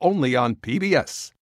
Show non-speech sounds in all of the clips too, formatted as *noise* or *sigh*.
only on PBS.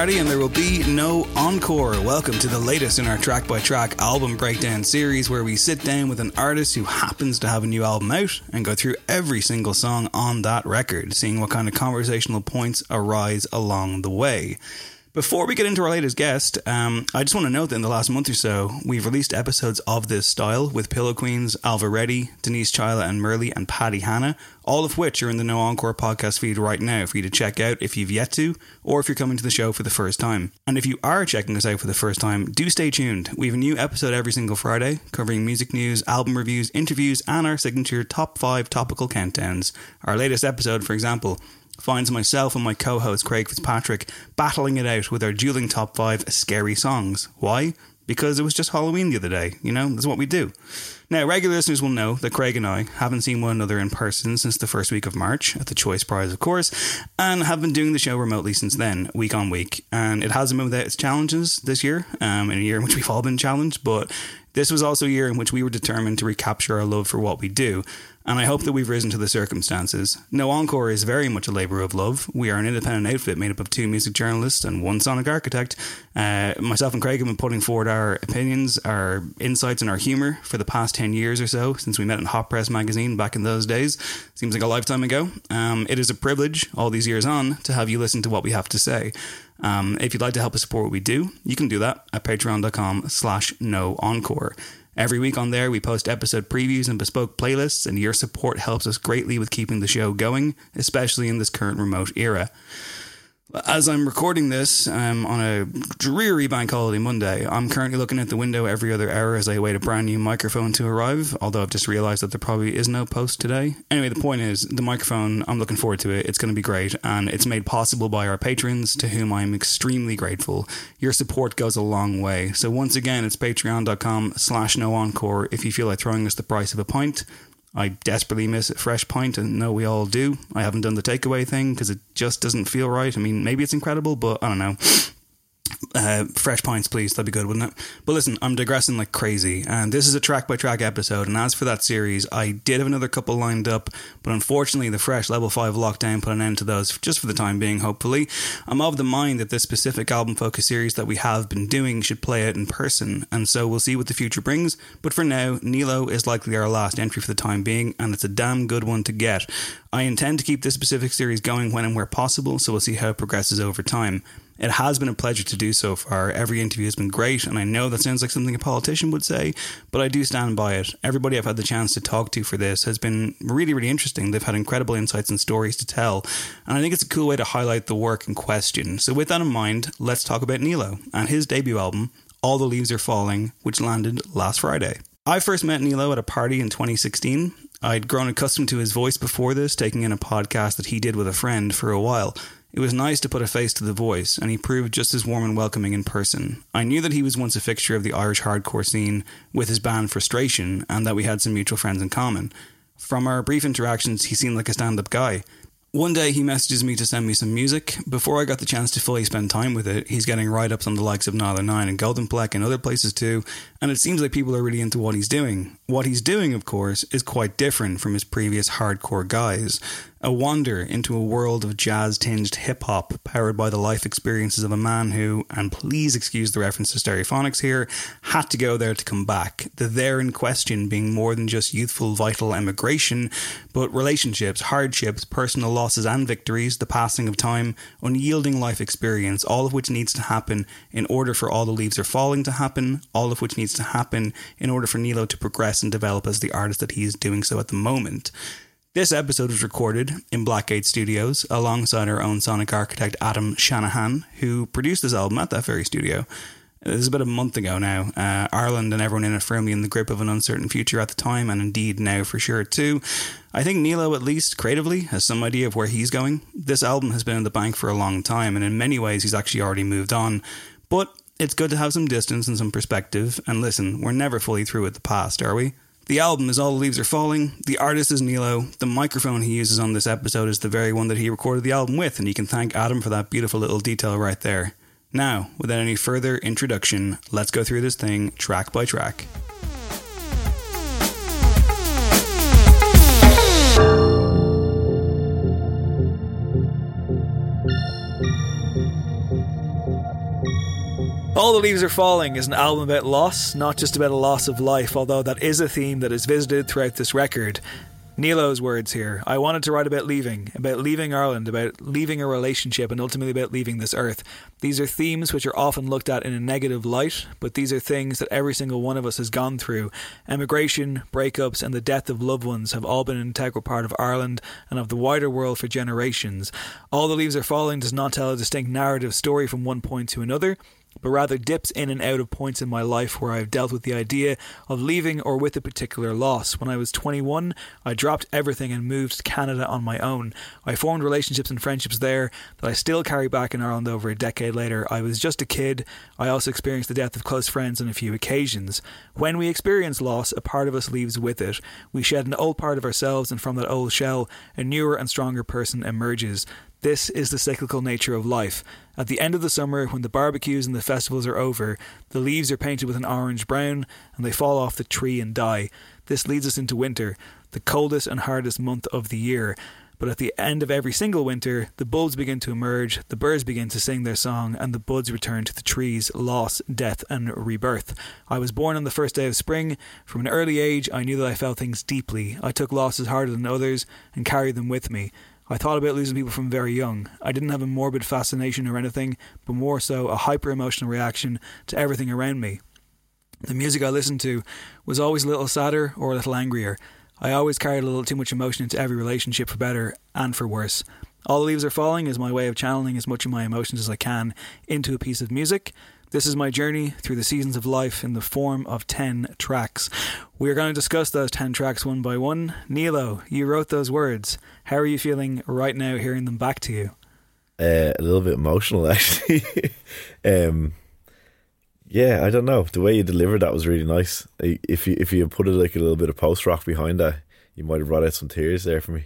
And there will be no encore. Welcome to the latest in our track by track album breakdown series, where we sit down with an artist who happens to have a new album out and go through every single song on that record, seeing what kind of conversational points arise along the way. Before we get into our latest guest, um, I just want to note that in the last month or so, we've released episodes of this style with Pillow Queens, Alva Reddy, Denise Chaila and Merly, and Paddy Hanna, all of which are in the No Encore podcast feed right now for you to check out if you've yet to, or if you're coming to the show for the first time. And if you are checking us out for the first time, do stay tuned. We have a new episode every single Friday covering music news, album reviews, interviews, and our signature top five topical countdowns. Our latest episode, for example, finds myself and my co host Craig Fitzpatrick battling it out with our dueling top five scary songs. Why? Because it was just Halloween the other day, you know? That's what we do. Now, regular listeners will know that Craig and I haven't seen one another in person since the first week of March, at the Choice Prize, of course, and have been doing the show remotely since then, week on week. And it hasn't been without its challenges this year, um, in a year in which we've all been challenged, but this was also a year in which we were determined to recapture our love for what we do, and I hope that we've risen to the circumstances. No Encore is very much a labour of love. We are an independent outfit made up of two music journalists and one sonic architect. Uh, myself and Craig have been putting forward our opinions, our insights, and our humour for the past 10 years or so since we met in Hot Press magazine back in those days. Seems like a lifetime ago. Um, it is a privilege, all these years on, to have you listen to what we have to say. Um, if you'd like to help us support what we do, you can do that at patreon.com slash no encore. Every week on there, we post episode previews and bespoke playlists, and your support helps us greatly with keeping the show going, especially in this current remote era. As I'm recording this um, on a dreary bank holiday Monday, I'm currently looking at the window every other hour as I wait a brand new microphone to arrive. Although I've just realised that there probably is no post today. Anyway, the point is, the microphone, I'm looking forward to it. It's going to be great, and it's made possible by our patrons, to whom I'm extremely grateful. Your support goes a long way. So once again, it's patreon.com slash no encore if you feel like throwing us the price of a pint. I desperately miss a fresh pint, and no, we all do. I haven't done the takeaway thing because it just doesn't feel right. I mean, maybe it's incredible, but I don't know. Uh, fresh pints, please. That'd be good, wouldn't it? But listen, I'm digressing like crazy, and this is a track by track episode. And as for that series, I did have another couple lined up, but unfortunately, the fresh level five lockdown put an end to those just for the time being. Hopefully, I'm of the mind that this specific album focus series that we have been doing should play out in person, and so we'll see what the future brings. But for now, Nealo is likely our last entry for the time being, and it's a damn good one to get. I intend to keep this specific series going when and where possible, so we'll see how it progresses over time. It has been a pleasure to do so far. Every interview has been great, and I know that sounds like something a politician would say, but I do stand by it. Everybody I've had the chance to talk to for this has been really, really interesting. They've had incredible insights and stories to tell, and I think it's a cool way to highlight the work in question. So, with that in mind, let's talk about Nealo and his debut album, All the Leaves Are Falling, which landed last Friday. I first met Nealo at a party in 2016. I'd grown accustomed to his voice before this, taking in a podcast that he did with a friend for a while. It was nice to put a face to the voice, and he proved just as warm and welcoming in person. I knew that he was once a fixture of the Irish hardcore scene with his band Frustration, and that we had some mutual friends in common. From our brief interactions, he seemed like a stand up guy. One day he messages me to send me some music. Before I got the chance to fully spend time with it, he's getting write ups on the likes of Nialler9 and Golden Pleck and other places too, and it seems like people are really into what he's doing. What he's doing, of course, is quite different from his previous hardcore guys a wander into a world of jazz tinged hip hop powered by the life experiences of a man who, and please excuse the reference to stereophonics here, had to go there to come back. The there in question being more than just youthful, vital emigration, but relationships, hardships, personal losses and victories, the passing of time, unyielding life experience, all of which needs to happen in order for All the Leaves Are Falling to happen, all of which needs to happen in order for Nealo to progress and develop as the artist that he is doing so at the moment. This episode was recorded in Blackgate Studios alongside our own sonic architect Adam Shanahan, who produced this album at that very studio. This is about a month ago now. Uh, Ireland and everyone in it firmly in the grip of an uncertain future at the time, and indeed now for sure too. I think Nilo, at least creatively, has some idea of where he's going. This album has been in the bank for a long time, and in many ways, he's actually already moved on. But it's good to have some distance and some perspective. And listen, we're never fully through with the past, are we? The album is All the Leaves Are Falling. The artist is Nealo. The microphone he uses on this episode is the very one that he recorded the album with, and you can thank Adam for that beautiful little detail right there. Now, without any further introduction, let's go through this thing track by track. All the Leaves Are Falling is an album about loss, not just about a loss of life, although that is a theme that is visited throughout this record. Nealo's words here. I wanted to write about leaving, about leaving Ireland, about leaving a relationship, and ultimately about leaving this earth. These are themes which are often looked at in a negative light, but these are things that every single one of us has gone through. Emigration, breakups, and the death of loved ones have all been an integral part of Ireland and of the wider world for generations. All the Leaves Are Falling does not tell a distinct narrative story from one point to another but rather dips in and out of points in my life where I've dealt with the idea of leaving or with a particular loss. When I was 21, I dropped everything and moved to Canada on my own. I formed relationships and friendships there that I still carry back in Ireland over a decade later. I was just a kid. I also experienced the death of close friends on a few occasions. When we experience loss, a part of us leaves with it. We shed an old part of ourselves, and from that old shell, a newer and stronger person emerges. This is the cyclical nature of life. At the end of the summer, when the barbecues and the festivals are over, the leaves are painted with an orange brown and they fall off the tree and die. This leads us into winter, the coldest and hardest month of the year. But at the end of every single winter, the bulbs begin to emerge, the birds begin to sing their song, and the buds return to the trees, loss, death, and rebirth. I was born on the first day of spring. From an early age, I knew that I felt things deeply. I took losses harder than others and carried them with me. I thought about losing people from very young. I didn't have a morbid fascination or anything, but more so a hyper emotional reaction to everything around me. The music I listened to was always a little sadder or a little angrier. I always carried a little too much emotion into every relationship for better and for worse. All the Leaves Are Falling is my way of channeling as much of my emotions as I can into a piece of music. This is my journey through the seasons of life in the form of 10 tracks. We are going to discuss those 10 tracks one by one. Nealo, you wrote those words. How are you feeling right now hearing them back to you? Uh, a little bit emotional, *laughs* actually. um, yeah, I don't know. The way you delivered that was really nice. If you if you put it like a little bit of post rock behind that, you might have brought out some tears there for me.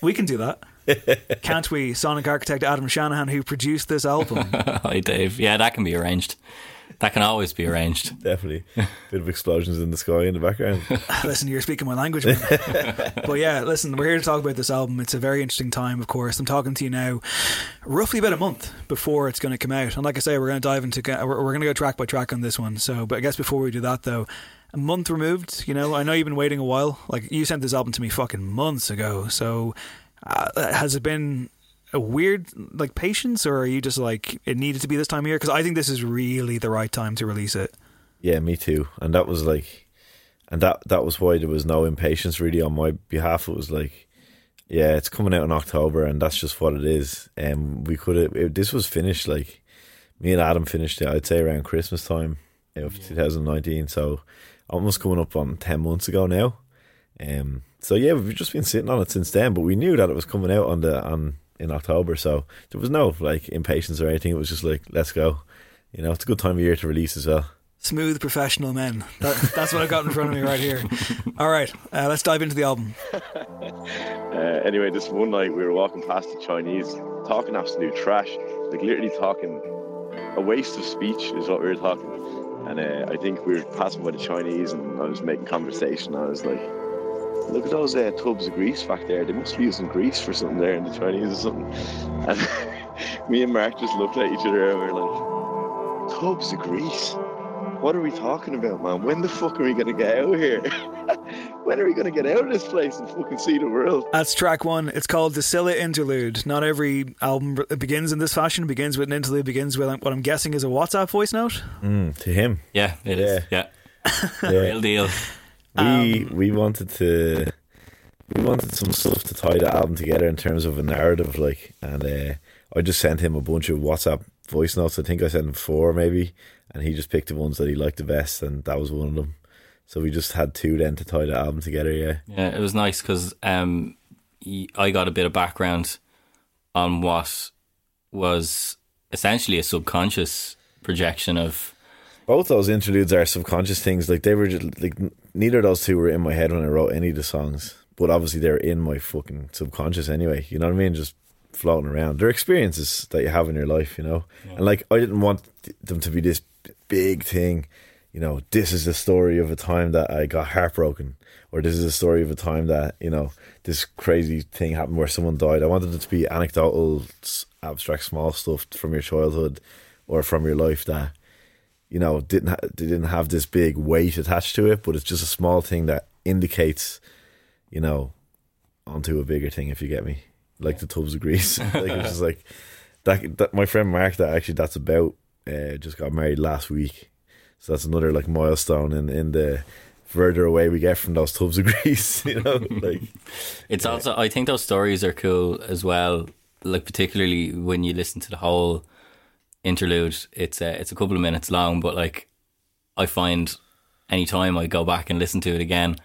We can do that. *laughs* Can't we? Sonic architect Adam Shanahan, who produced this album. *laughs* Hi, Dave. Yeah, that can be arranged. That can always be arranged. Definitely. Bit of explosions in the sky in the background. *laughs* listen, you're speaking my language. man. but yeah, listen, we're here to talk about this album. It's a very interesting time, of course. I'm talking to you now, roughly about a month before it's going to come out. And like I say, we're going to dive into, we're, we're going to go track by track on this one. So, but I guess before we do that, though, a month removed, you know, I know you've been waiting a while. Like you sent this album to me fucking months ago. So, uh, has it been a weird like patience, or are you just like it needed to be this time of year? Because I think this is really the right time to release it. Yeah, me too. And that was like, and that that was why there was no impatience really on my behalf. It was like, yeah, it's coming out in October, and that's just what it is. And um, we could have this was finished like me and Adam finished it. I'd say around Christmas time of yeah. 2019. So almost coming up on ten months ago now. Um, so yeah, we've just been sitting on it since then, but we knew that it was coming out on the on in October, so there was no like impatience or anything. It was just like, let's go. You know, it's a good time of year to release as well. Smooth professional men. That, that's what I've got in front of me right here. All right, uh, let's dive into the album. *laughs* uh, anyway, this one night we were walking past the Chinese, talking absolute trash, like literally talking a waste of speech is what we were talking. And uh, I think we were passing by the Chinese, and I was making conversation. I was like, look at those uh, tubs of grease back there. They must be using grease for something there in the Chinese or something. And *laughs* me and Mark just looked at each other and we are like, tubs of grease? What are we talking about, man? When the fuck are we going to get out of here? *laughs* when are we going to get out of this place and fucking see the world? That's track one. It's called the Scylla Interlude. Not every album begins in this fashion. It begins with an interlude, begins with what I'm guessing is a WhatsApp voice note. Mm, to him. Yeah, it yeah. is. Yeah. yeah. *laughs* Real deal. We um, we wanted to we wanted some stuff to tie the album together in terms of a narrative, like, and uh, I just sent him a bunch of WhatsApp voice notes. I think I sent him four maybe, and he just picked the ones that he liked the best, and that was one of them. So we just had two then to tie the album together. Yeah, yeah, it was nice because um, I got a bit of background on what was essentially a subconscious projection of both those interludes are subconscious things. Like they were just like neither of those two were in my head when I wrote any of the songs, but obviously they're in my fucking subconscious anyway. You know what I mean? Just floating around. They're experiences that you have in your life, you know. Yeah. And like I didn't want them to be this big thing. You know, this is the story of a time that I got heartbroken, or this is a story of a time that you know this crazy thing happened where someone died. I wanted it to be anecdotal, abstract, small stuff from your childhood or from your life that you know didn't ha- didn't have this big weight attached to it, but it's just a small thing that indicates, you know, onto a bigger thing. If you get me, like the tubs of grease. *laughs* like it's just like that, that. My friend Mark, that actually that's about, uh, just got married last week, so that's another like milestone in in the further away we get from those tubs of grease. *laughs* You know, like *laughs* it's yeah. also. I think those stories are cool as well. Like particularly when you listen to the whole interlude. It's a, it's a couple of minutes long, but like I find anytime I go back and listen to it again,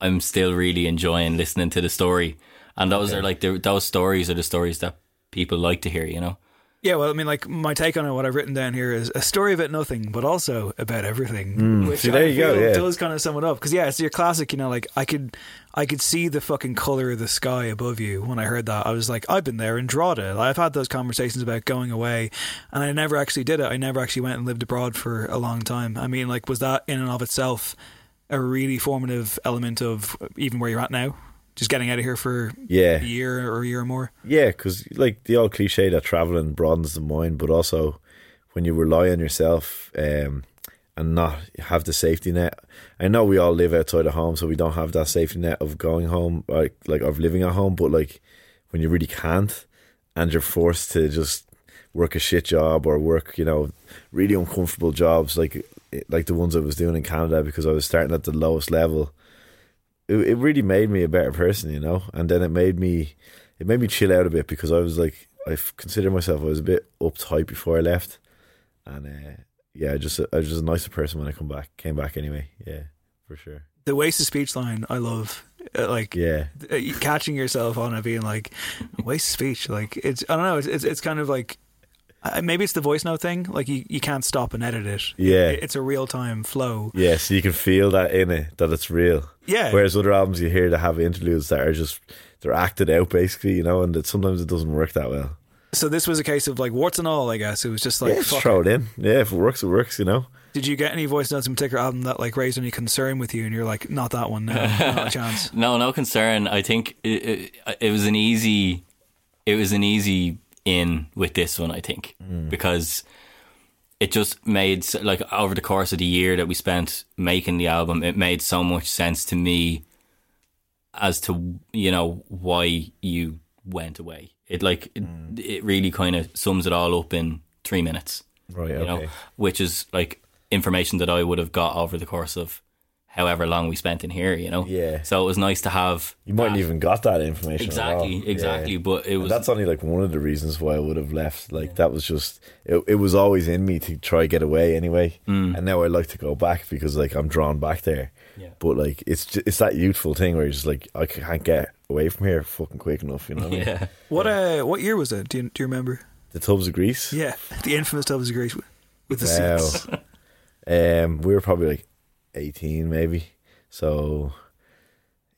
I'm still really enjoying listening to the story. And those okay. are like the, those stories are the stories that people like to hear, you know. Yeah, well, I mean, like my take on it, what I've written down here is a story about nothing, but also about everything. Mm, which see, there I you go. Yeah, does kind of sum it up because yeah, it's your classic. You know, like I could, I could see the fucking color of the sky above you when I heard that. I was like, I've been there in Drogheda. I've had those conversations about going away, and I never actually did it. I never actually went and lived abroad for a long time. I mean, like, was that in and of itself a really formative element of even where you're at now? Just getting out of here for yeah. a year or a year or more. Yeah, because like the old cliche that traveling broadens the mind, but also when you rely on yourself um, and not have the safety net. I know we all live outside of home, so we don't have that safety net of going home, like like of living at home. But like when you really can't, and you're forced to just work a shit job or work, you know, really uncomfortable jobs like like the ones I was doing in Canada because I was starting at the lowest level it, it really made me a better person, you know. And then it made me it made me chill out a bit because I was like I consider myself I was a bit uptight before I left, and uh, yeah, just I was just a nicer person when I come back. Came back anyway, yeah, for sure. The waste of speech line I love, uh, like yeah, uh, catching yourself on it being like waste of speech. Like it's I don't know, it's it's, it's kind of like Uh, maybe it's the voice note thing. Like you, you can't stop and edit it. Yeah. It- it's a real time flow. Yeah, so you can feel that in it that it's real. Yeah. Whereas other albums you hear that have interludes that are just they're acted out basically, you know, and that sometimes it doesn't work that well. So this was a case of like warts and all. I guess it was just like yeah, just fuck throw it. it in. Yeah, if it works, it works. You know. Did you get any voice notes in particular album that like raised any concern with you? And you're like, not that one. No, not a *laughs* chance. No, no concern. I think it, it, it was an easy, it was an easy in with this one. I think mm. because it just made like over the course of the year that we spent making the album, it made so much sense to me as to you know why you went away. It like it, mm. it really kind of sums it all up in three minutes. Right. You know, which is like information that I would have got over the course of however long we spent in here. You know, Yeah. So it was nice to have You mightn't even got that information. at all. Exactly, exactly. Yeah. But it And was that's only like one of the reasons why I would have left. Like that was just it. It was always in me to try get away anyway, and now I like to go back because like I'm drawn back there. Yeah. But like it's just, it's that youthful thing where you're just like I can't get away from here fucking quick enough. You know what I mean? yeah. What uh, what year was it? Do you, do you remember? The tubs of grease. Yeah, *laughs* the infamous Tubs of Grease with- with the Wow. suits. *laughs* Um, we were probably like 18 maybe. So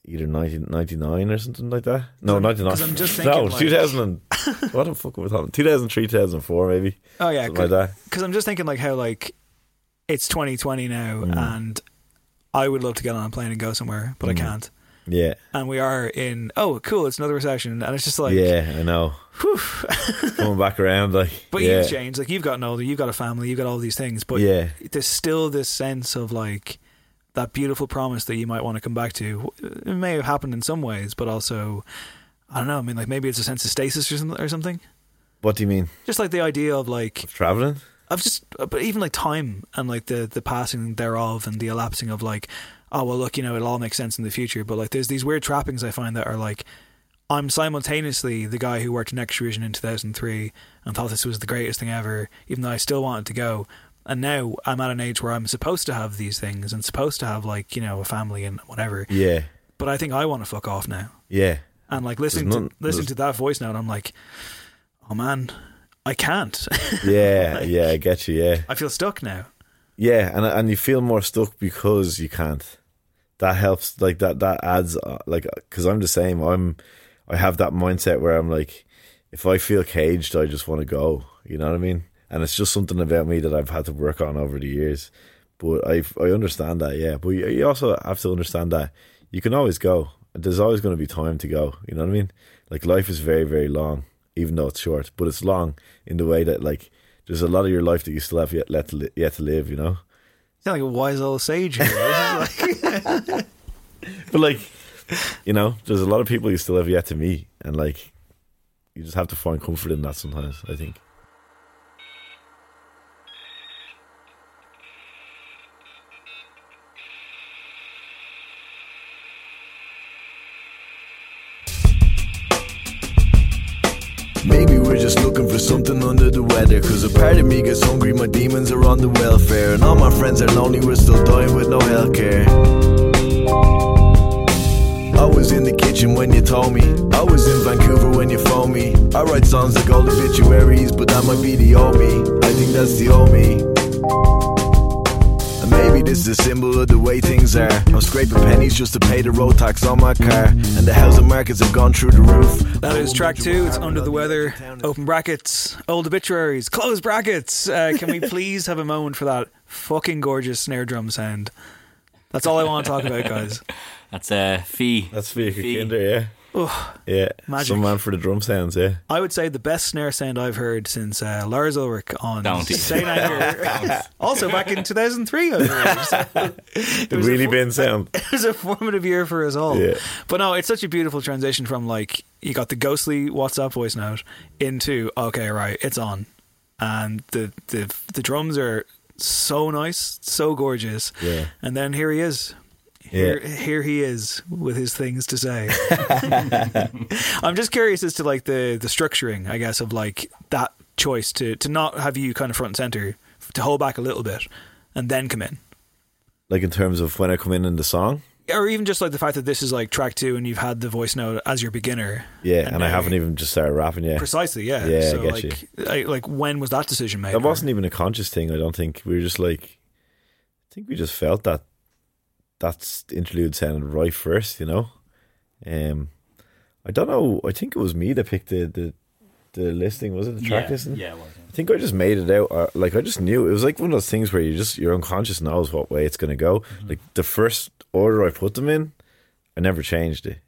either 19, 99 or something like that. No, 99. 'cause I'm just no, like- 2000. And, *laughs* what the fuck was that? 2003, 2004 maybe. Oh yeah, Something like because I'm just thinking like how like it's 2020 now, Mm. and I would love to get on a plane and go somewhere, but I can't. Yeah. And we are in. Oh, cool! It's another recession, and it's just like, yeah, I know. whew. *laughs* Coming back around like But yeah. you've changed. Like you've gotten older, you've got a family, you've got all these things. But Yeah. there's still this sense of like that beautiful promise that you might want to come back to. It may have happened in some ways, but also I don't know. I mean, like maybe it's a sense of stasis or something. What do you mean? Just like the idea of like Traveling? of just, uh, but even like time and like the the passing thereof and the elapsing of like, oh well, look, you know, it'll all make sense in the future. But like, there's these weird trappings I find that are like. I'm simultaneously the guy who worked in Xtra-vision in 2003 and thought this was the greatest thing ever, even though I still wanted to go. And now I'm at an age where I'm supposed to have these things and supposed to have like you know a family and whatever. Yeah. But I think I want to fuck off now. Yeah. And like listening none- to listening to that voice note, I'm like, oh man, I can't. *laughs* Yeah, yeah, I get you, yeah. I feel stuck now. Yeah, and and you feel more stuck because you can't. That helps. Like that. That adds. uh, Like because I'm the same. I'm. I have that mindset where I'm like, if I feel caged, I just want to go. You know what I mean? And it's just something about me that I've had to work on over the years. But I I understand that. Yeah. But you also have to understand that you can always go. There's always going to be time to go. You know what I mean? Like life is very very long, even though it's short. But it's long in the way that like there's a lot of your life that you still have yet let to li- yet to live. You know. sound like a wise old sage here. Like- *laughs* But like, you know, there's a lot of people you still have yet to meet, and like, you just have to find comfort in that sometimes. I think. Something under the weather. Cause a part of me gets hungry, my demons are on the welfare. And all my friends are lonely, we're still dying with no healthcare. I was in the kitchen when you told me. I was in Vancouver when you phoned me. I write songs like old obituaries, but that might be the old me. I think that's the old me. And maybe this is a symbol of the way things are. I'm scraping pennies just to pay the road tax on my car. And the housing markets have gone through the roof. that is track two. It's under the weather. Open brackets. Old obituaries. Close brackets. Uh, can we *laughs* please have a moment for that fucking gorgeous snare drum sound? That's all I want to talk about, guys. That's a uh, fee. That's Fia Fee. Kinder, yeah. Ugh. Yeah. Magic. Some man for the drum sounds, yeah. I would say the best snare sound I've heard since uh, Lars Ulrich on Don't. Saint Anger. *laughs* also back in 2003, I believe. *laughs* The was a really fu- bin sound. *laughs* it was a formative year for us all. Yeah. But no, it's such a beautiful transition from like you got the ghostly WhatsApp voice note into okay, right, it's on, and the the the drums are so nice, so gorgeous. Yeah. And then here he is. Here, here he is with his things to say. *laughs* *laughs* I'm just curious as to like the the structuring, I guess, of like that choice to to not have you kind of front and center, to hold back a little bit, and then come in. Like in terms of when I come in in the song. or even just like the fact that this is like track two and you've had the voice note as your beginner. Yeah, and, I now haven't even just started rapping yet. Precisely, yeah. Yeah, I so get like, I, like when was that decision made? That wasn't even a conscious thing. I don't think we were just like. I think we just felt that that interlude sounded right first. You know, um, I don't know. I think it was me that picked the the, the listing. Was it the track yeah, listing? yeah, it was. I think I just made it out. Or, like I just knew it was like one of those things where you just your unconscious knows what way it's going to go. Mm-hmm. Like the first order I put them in, I never changed it.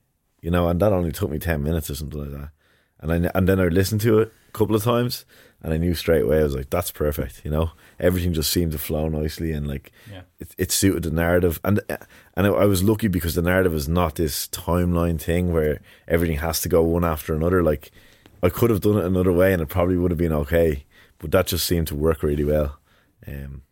You know, and that only took me ten minutes or something like that. And I and then I listened to it a couple of times, and I knew straight away. I was like, "That's perfect." You know, everything just seemed to flow nicely, and like Yeah. it, it suited the narrative. And and I, I was lucky because the narrative is not this timeline thing where everything has to go one after another. Like I could have done it another way, and it probably would have been okay. But that just seemed to work really well. Um,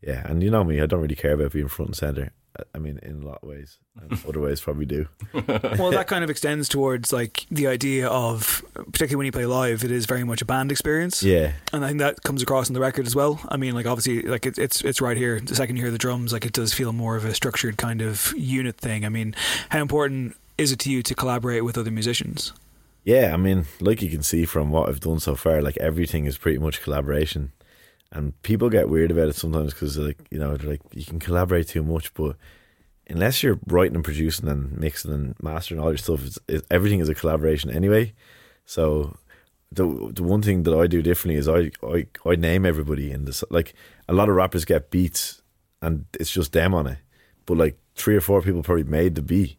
yeah, and you know me, I don't really care about being front and center. I- I mean, in a lot of ways, *laughs* and other ways probably do. well, that *laughs* kind of extends towards like the idea of, particularly when you play live, it is very much a band experience. Yeah, And I think that comes across in the record as well. I mean, like obviously, like it, it's it's right here. The second you hear the drums, like it does feel more of a structured kind of unit thing. I mean, how important is it to you to collaborate with other musicians? Yeah, I mean, like you can see from what I've done so far, like everything is pretty much collaboration, and people get weird about it sometimes because, like, you know, like you can collaborate too much, but unless you're writing and producing and mixing and mastering all your stuff, it's, it, everything is a collaboration anyway. So the the one thing that I do differently is I I, I name everybody in this. Like a lot of rappers get beats and it's just them on it, but like three or four people probably made the beat.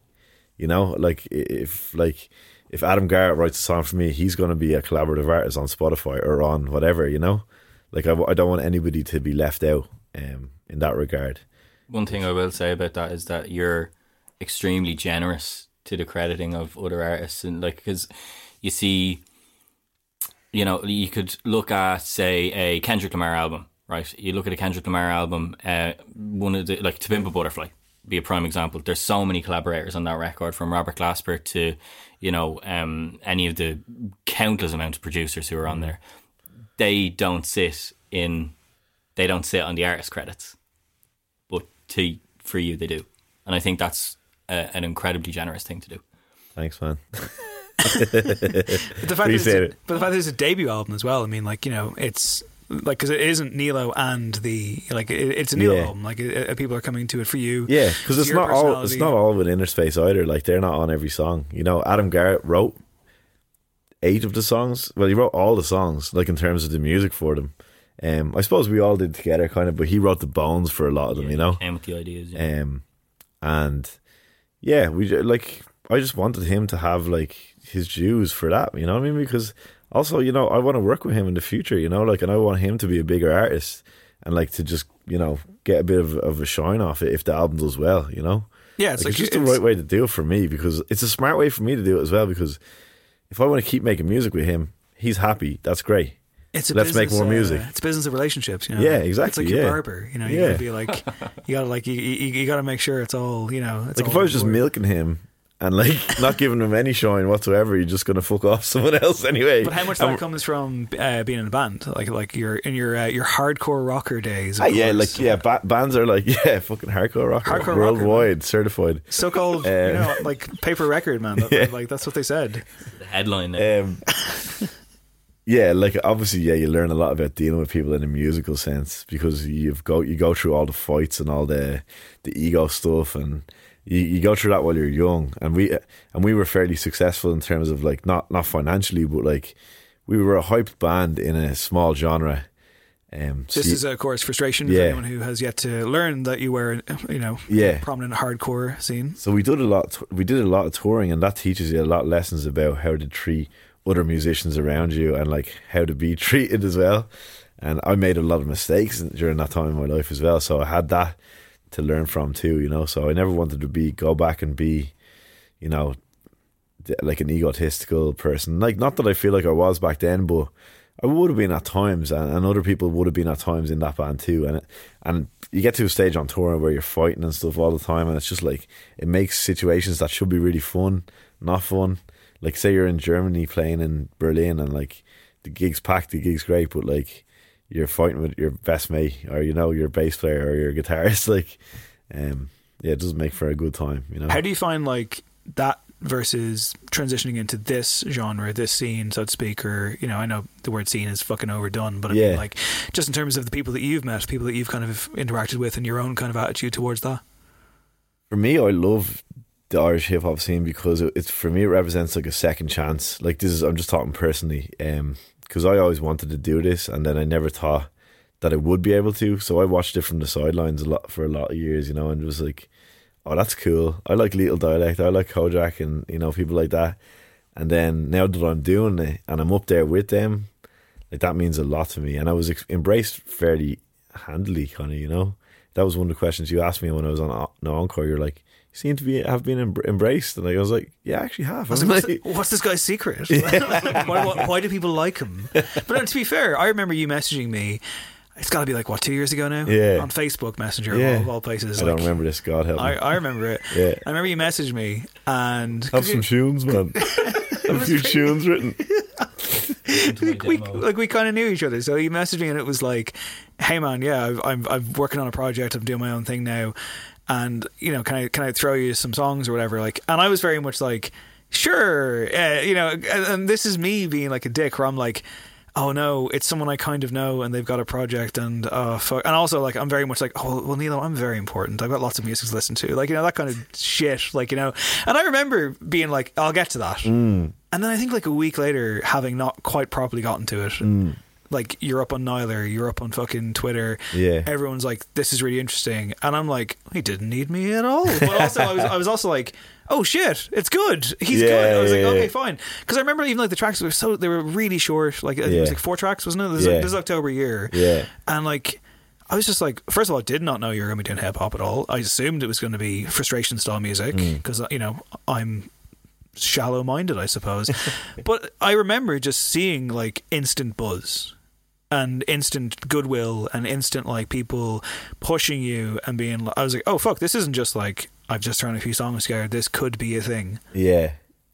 You know, like if like if Adam Garrett writes a song for me, he's going to be a collaborative artist on Spotify or on whatever. You know, like I, I don't want anybody to be left out um, in that regard. One thing I will say about that is that you're extremely generous to the crediting of other artists, and like because you see, you know, you could look at say a Kendrick Lamar album, right? You look at a Kendrick Lamar album, uh, one of the like To Pimp a Butterfly, be a prime example. There's so many collaborators on that record, from Robert Glasper to you know um, any of the countless amount of producers who are on there. They don't sit in, they don't sit on the artist credits but to for you they do, and I think that's a, an incredibly generous thing to do. Thanks, man. *laughs* *laughs* But the fact that Appreciate it's, it. but the fact that it's a debut album as well. I mean, like you know, it's like because it isn't Nealo and the like it, it's a Nealo Yeah. album. Like it, it- people are coming to it for you. Yeah, because it's not all it's personality. not all with Inner Space either. Like they're not on every song. You know, Adam Garrett wrote eight of the songs. Well, he wrote all the songs, like in terms of the music for them. Um, I suppose we all did together, kind of, but he wrote the bones for a lot of them. you know, came with the ideas. Yeah. um, and yeah, we ju- like. I just wanted him to have like his dues for that. You know what I mean? Because also, you know, I want to work with him in the future. You know, like, and I want him to be a bigger artist and like to just you know get a bit of, of a shine off it if the album does well. You know. Yeah, it's Like, like, it's just the right way to do it for me because it's a smart way for me to do it as well. Because if I want to keep making music with him, he's happy. That's great. It's a Let's make business, more uh, music. it's business of relationships, you know. Yeah, exactly, It's like your yeah. barber, you know. You Yeah. gotta be like, *laughs* you gotta like, you, you, you gotta make sure it's all, you know. It's like if I was just in milking him and like *laughs* not giving him any shine whatsoever, you're just gonna fuck off *laughs* someone else anyway. But how much And that comes from uh, being in a band, like like your in your uh, your hardcore rocker days. of Ah, yeah, like yeah, ba- bands are like *laughs* yeah, fucking hardcore rock, Hardcore rocker, worldwide certified. so called, you Um, know, like paper record, man. That, Yeah. Like that's what they said. the headline. There. Um, yeah, like obviously, yeah, you learn a lot about dealing with people in a musical sense because you've go you go through all the fights and all the the ego stuff, and you, you go through that while you're young. And we and we were fairly successful in terms of like not not financially, but like we were a hyped band in a small genre. Um, This is, of course, frustration for anyone who has yet to learn that you were, you know, Yeah. prominent hardcore scene. So we did a lot. We did a lot of touring, and that teaches you a lot of lessons about how to treat other musicians around you, and like how to be *laughs* treated as well. And I made a lot of mistakes during that time in my life as well. So I had that to learn from too. You know, so I never wanted to be go back and be, you know, like an egotistical person. Like not that I feel like I was back then, but I would have been at times, and, and other people would have been at times in that band too. And it, and you get to a stage on tour where you're fighting and stuff all the time, and it's just like it makes situations that should be really fun not fun. Like say you're in Germany playing in Berlin, and like the gig's packed, the gig's great, but like you're fighting with your best mate, or you know your bass player or your guitarist, *laughs* like. Um, yeah, it doesn't make for a good time. You know. How do you find like that versus transitioning into this genre, this scene, so to speak, or you know, I know the word scene is fucking overdone, but I Yeah. mean like just in terms of the people that you've met, people that you've kind of interacted with and your own kind of attitude towards that. for me, I love the Irish hip hop scene because it, it's for me it represents like a second chance. Like this is I'm just talking personally, because I always wanted to do this, and then I never thought that I would be able to. So I watched it from the sidelines a lot for a lot of years, you know, and it was like, oh, that's cool. I like Lethal Dialect, I like Kojaque, and you know people like that. And then now that I'm doing it and I'm up there with them, like that means a lot to me. And I was embraced fairly handily, kind of, you know. That was one of the questions you asked me when I was on uh, no encore. You're like, seem to be have been em- embraced, and I was like, yeah, I actually have. I was I'm like, what's, what's this guy's secret? *laughs* why, why, why do people like him? But no, to be fair, I remember you messaging me. It's got to be like what two years ago now. Yeah. on Facebook Messenger Yeah. of all, all places. I like, don't remember this. God help me. I, I remember it. Yeah. I remember you messaged me and have some tunes, man. *laughs* have a few tunes written. *laughs* we like we kind of knew each other. So he messaged me and it was like, "Hey man, yeah, I've, I'm I'm working on a project. I'm doing my own thing now, and you know, can I can I throw you some songs or whatever?" Like, and I was very much like, "Sure," uh, you know, and, and this is me being like a dick, where I'm like. Oh no, it's someone I kind of know, and they've got a project, and uh, fuck. And also, like, I'm very much like, oh well, Neil, I'm very important. I've got lots of music to listen to, like, you know, that kind of shit, like, you know. And I remember being like, I'll get to that, Mm. and then I think like a week later, having not quite properly gotten to it, Mm. Like you're up on Nialler, you're up on fucking Twitter. Yeah. Everyone's like, "This is really interesting," and I'm like, "He didn't need me at all." But also, I was, I was also like, "Oh shit, it's good. He's Yeah, good." I was like, yeah, "Okay, yeah. fine," because I remember even like the tracks were so they were really short. Like it was like four tracks, wasn't it? This, Yeah. is, this is October year. Yeah. and like. I was just like, first of all, I did not know you were going to be doing hip hop at all. I assumed it was going to be frustration style music Mm. because you know I'm shallow minded, I suppose. *laughs* but I remember just seeing like instant buzz and instant goodwill and instant like people pushing you and being. I was like, oh fuck, this isn't just like I've just thrown a few songs together. This could be a thing. Yeah.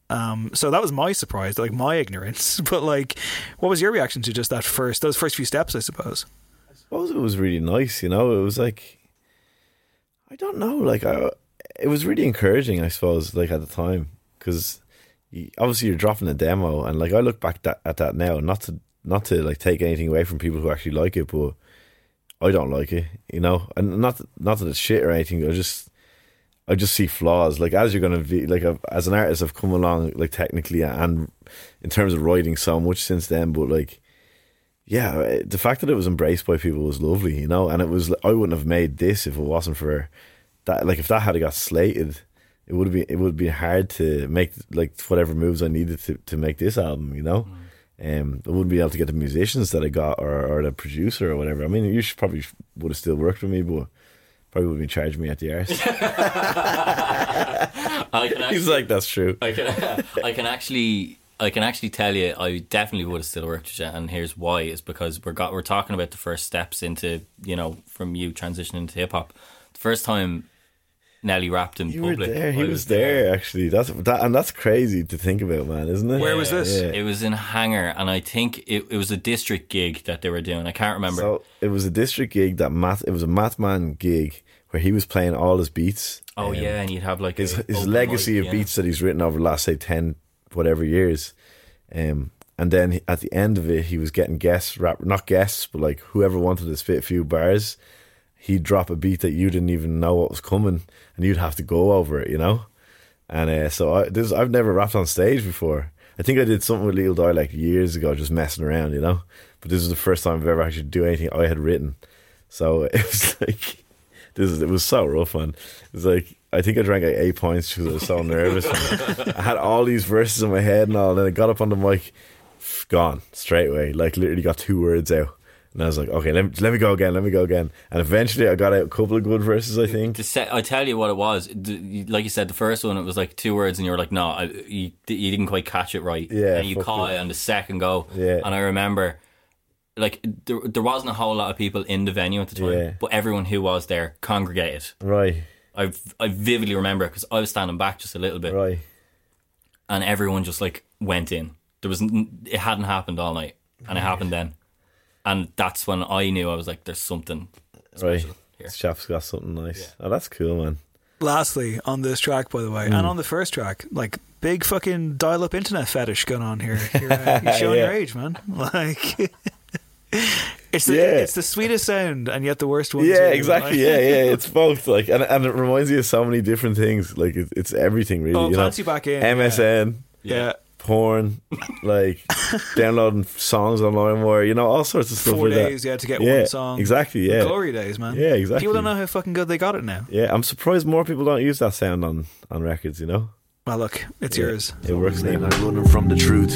Um, so that was my surprise, like my ignorance. *laughs* But like, what was your reaction to just that first, those first few steps? I suppose. I suppose it was really nice, you know. It was like, I don't know, like I, it was really encouraging, I suppose, like at the time, because obviously you're dropping a demo, and like I look back that, at that now, not to not to like take anything away from people who actually like it, but I don't like it, you know, and not not that it's shit or anything. I just I just see flaws. Like as you're gonna be like I've, as an artist, I've come along like technically and in terms of writing so much since then, but like yeah, the fact that it was embraced by people was lovely, you know, and it was I wouldn't have made this if it wasn't for that. Like if that had got slated, it would been it would be hard to make like whatever moves I needed to to make this album, you know. Mm. Um, I wouldn't be able to get the musicians that I got or, or the producer or whatever. I mean, you should probably would have still worked with me, but probably would have been charging me at the arse. *laughs* He's like, that's true. I can, *laughs* I can actually, I can actually tell you, I definitely would have still worked with you, and here's why: is because we're got we're talking about the first steps into, you know, from you transitioning to hip hop. The first time Nealo rapped in You were there. He I was there actually. That's that, and that's crazy to think about, man, isn't it? Where was this? Yeah. It was in Hangar, and I think it, it was a district gig that they were doing. I can't remember. So it was a district gig that Matt. It was a Mathman gig where he was playing all his beats. oh Um, yeah, and you'd have like his his legacy mic, of yeah. beats that he's written over the last say ten whatever years. Um, and then at the end of it, he was getting guests, rap, not guests, but like whoever wanted to spit a few bars. He'd drop a beat that you didn't even know what was coming, and you'd have to go over it, you know. And uh, so I, this I've never rapped on stage before. I think I did something with Lil Little like years ago, just messing around, you know. But this was the first time I've ever actually do anything I had written. So *laughs* it was like this. Is, it was so rough, man. It was like I think I drank like eight points because I was so nervous. I had all these verses in my head and all, and then I got up on the mic, gone straight away. Like literally got two words out, and I was like, okay, let me, let me go again, let me go again. And eventually, I got out a couple of good verses. I think. The se- I tell you what it was. The- Like you said, the first one it was like two words, and you were like, "No, I, you, you didn't quite catch it right." Yeah, and you caught it. it on the second go. Yeah. and I remember, like, there there wasn't a whole lot of people in the venue at the time, Yeah. but everyone who was there congregated. Right, I I vividly remember because I was standing back just a little bit, right. and everyone just like went in. There was n- it hadn't happened all night, and it happened then, and that's when I knew I was like, "There's something Right. special here." This chap's got something nice. Oh, that's cool, man. Lastly, on this track, by the way, Mm. and on the first track, like big fucking dial-up internet fetish going on here. *laughs* You're, uh, you're showing your age, man. *laughs* Like. *laughs* It's the, Yeah. it's the sweetest sound and yet the worst one. Yeah, too. exactly. Like- Yeah, yeah. It's both. Like, and, and it reminds you of so many different things. Like, it, it's everything really. Oh, it you know, you back in, MSN, Yeah. Porn, like *laughs* downloading songs on LimeWire. You know, all sorts of stuff. Four like that. days, yeah, to get Yeah, one song. Exactly. Yeah. glory days, man. Yeah, exactly. People don't know how fucking good they got it now. Yeah, I'm surprised more people don't use that sound on on records. You know. Well, look, it's Yeah, yours. It works Maybe now. I'm running from the truth.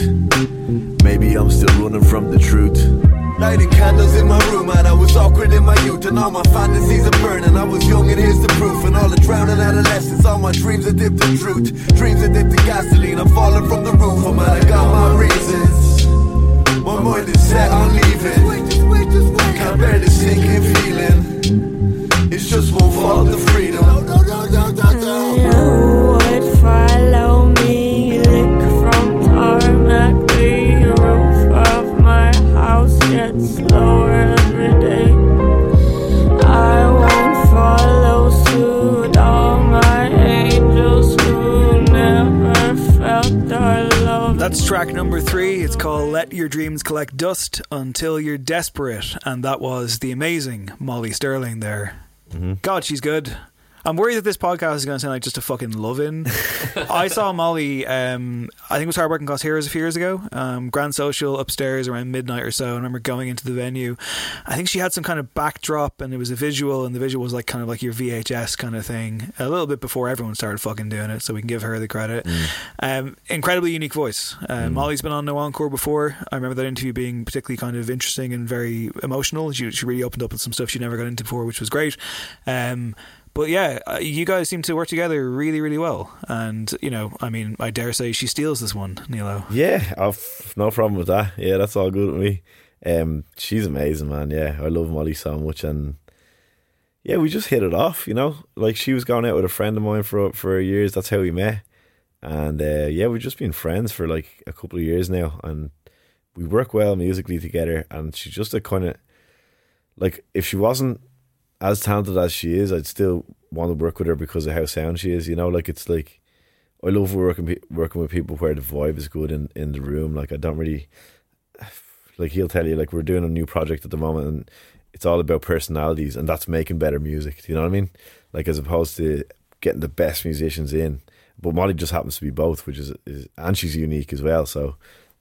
Maybe I'm still running from the truth. Lighting candles in my room, and I was awkward in my youth, and all my fantasies are burning. I was young, and here's the proof. And all the drowning adolescence, all my dreams are dipped in truth. Dreams are dipped in gasoline. I'm falling from the roof, oh man, I got my reasons. My mind is set on leaving. Can't bear the sinking feeling. It's just won't fall to freedom. Track number three. It's called Let Your Dreams Collect Dust Until You're Desperate. And that was the amazing Molly Sterling there. Mm-hmm. God, she's good. I'm worried that this podcast is going to sound like just a fucking loving. *laughs* I saw Molly, um, I think it was Hard Working Class Heroes a few years ago, um, Grand Social upstairs around midnight or so. I remember going into the venue. I think she had some kind of backdrop and it was a visual, and the visual was like kind of like your VHS kind of thing, a little bit before everyone started fucking doing it, so we can give her the credit. Um, incredibly unique voice. Uh, Molly's been on No Encore before. I remember that interview being particularly kind of interesting and very emotional. She, she really opened up with some stuff she never got into before, which was great. Um, but yeah, uh, you guys seem to work together really, really well. And, you know, I mean, I dare say she steals this one, Nealo. Yeah, I've no problem with that. Yeah, that's all good with me. Um, she's amazing, man. Yeah, I love Molly so much, and yeah, we just hit it off. You know, like she was going out with a friend of mine for for years. That's how we met, and uh, yeah, we've just been friends for like a couple of years now, and we work well musically together. And she's just a kind of like if she wasn't as talented as she is, I'd still want to work with her because of how sound she is. You know, like it's like I love working working with people where the vibe is good in, in the room. Like I don't really like he'll tell you like we're doing a new project at the moment and it's all about personalities and that's making better music. Do you know what I mean? Like as opposed to getting the best musicians in. But Molly just happens to be both, which is, is and she's unique as well. So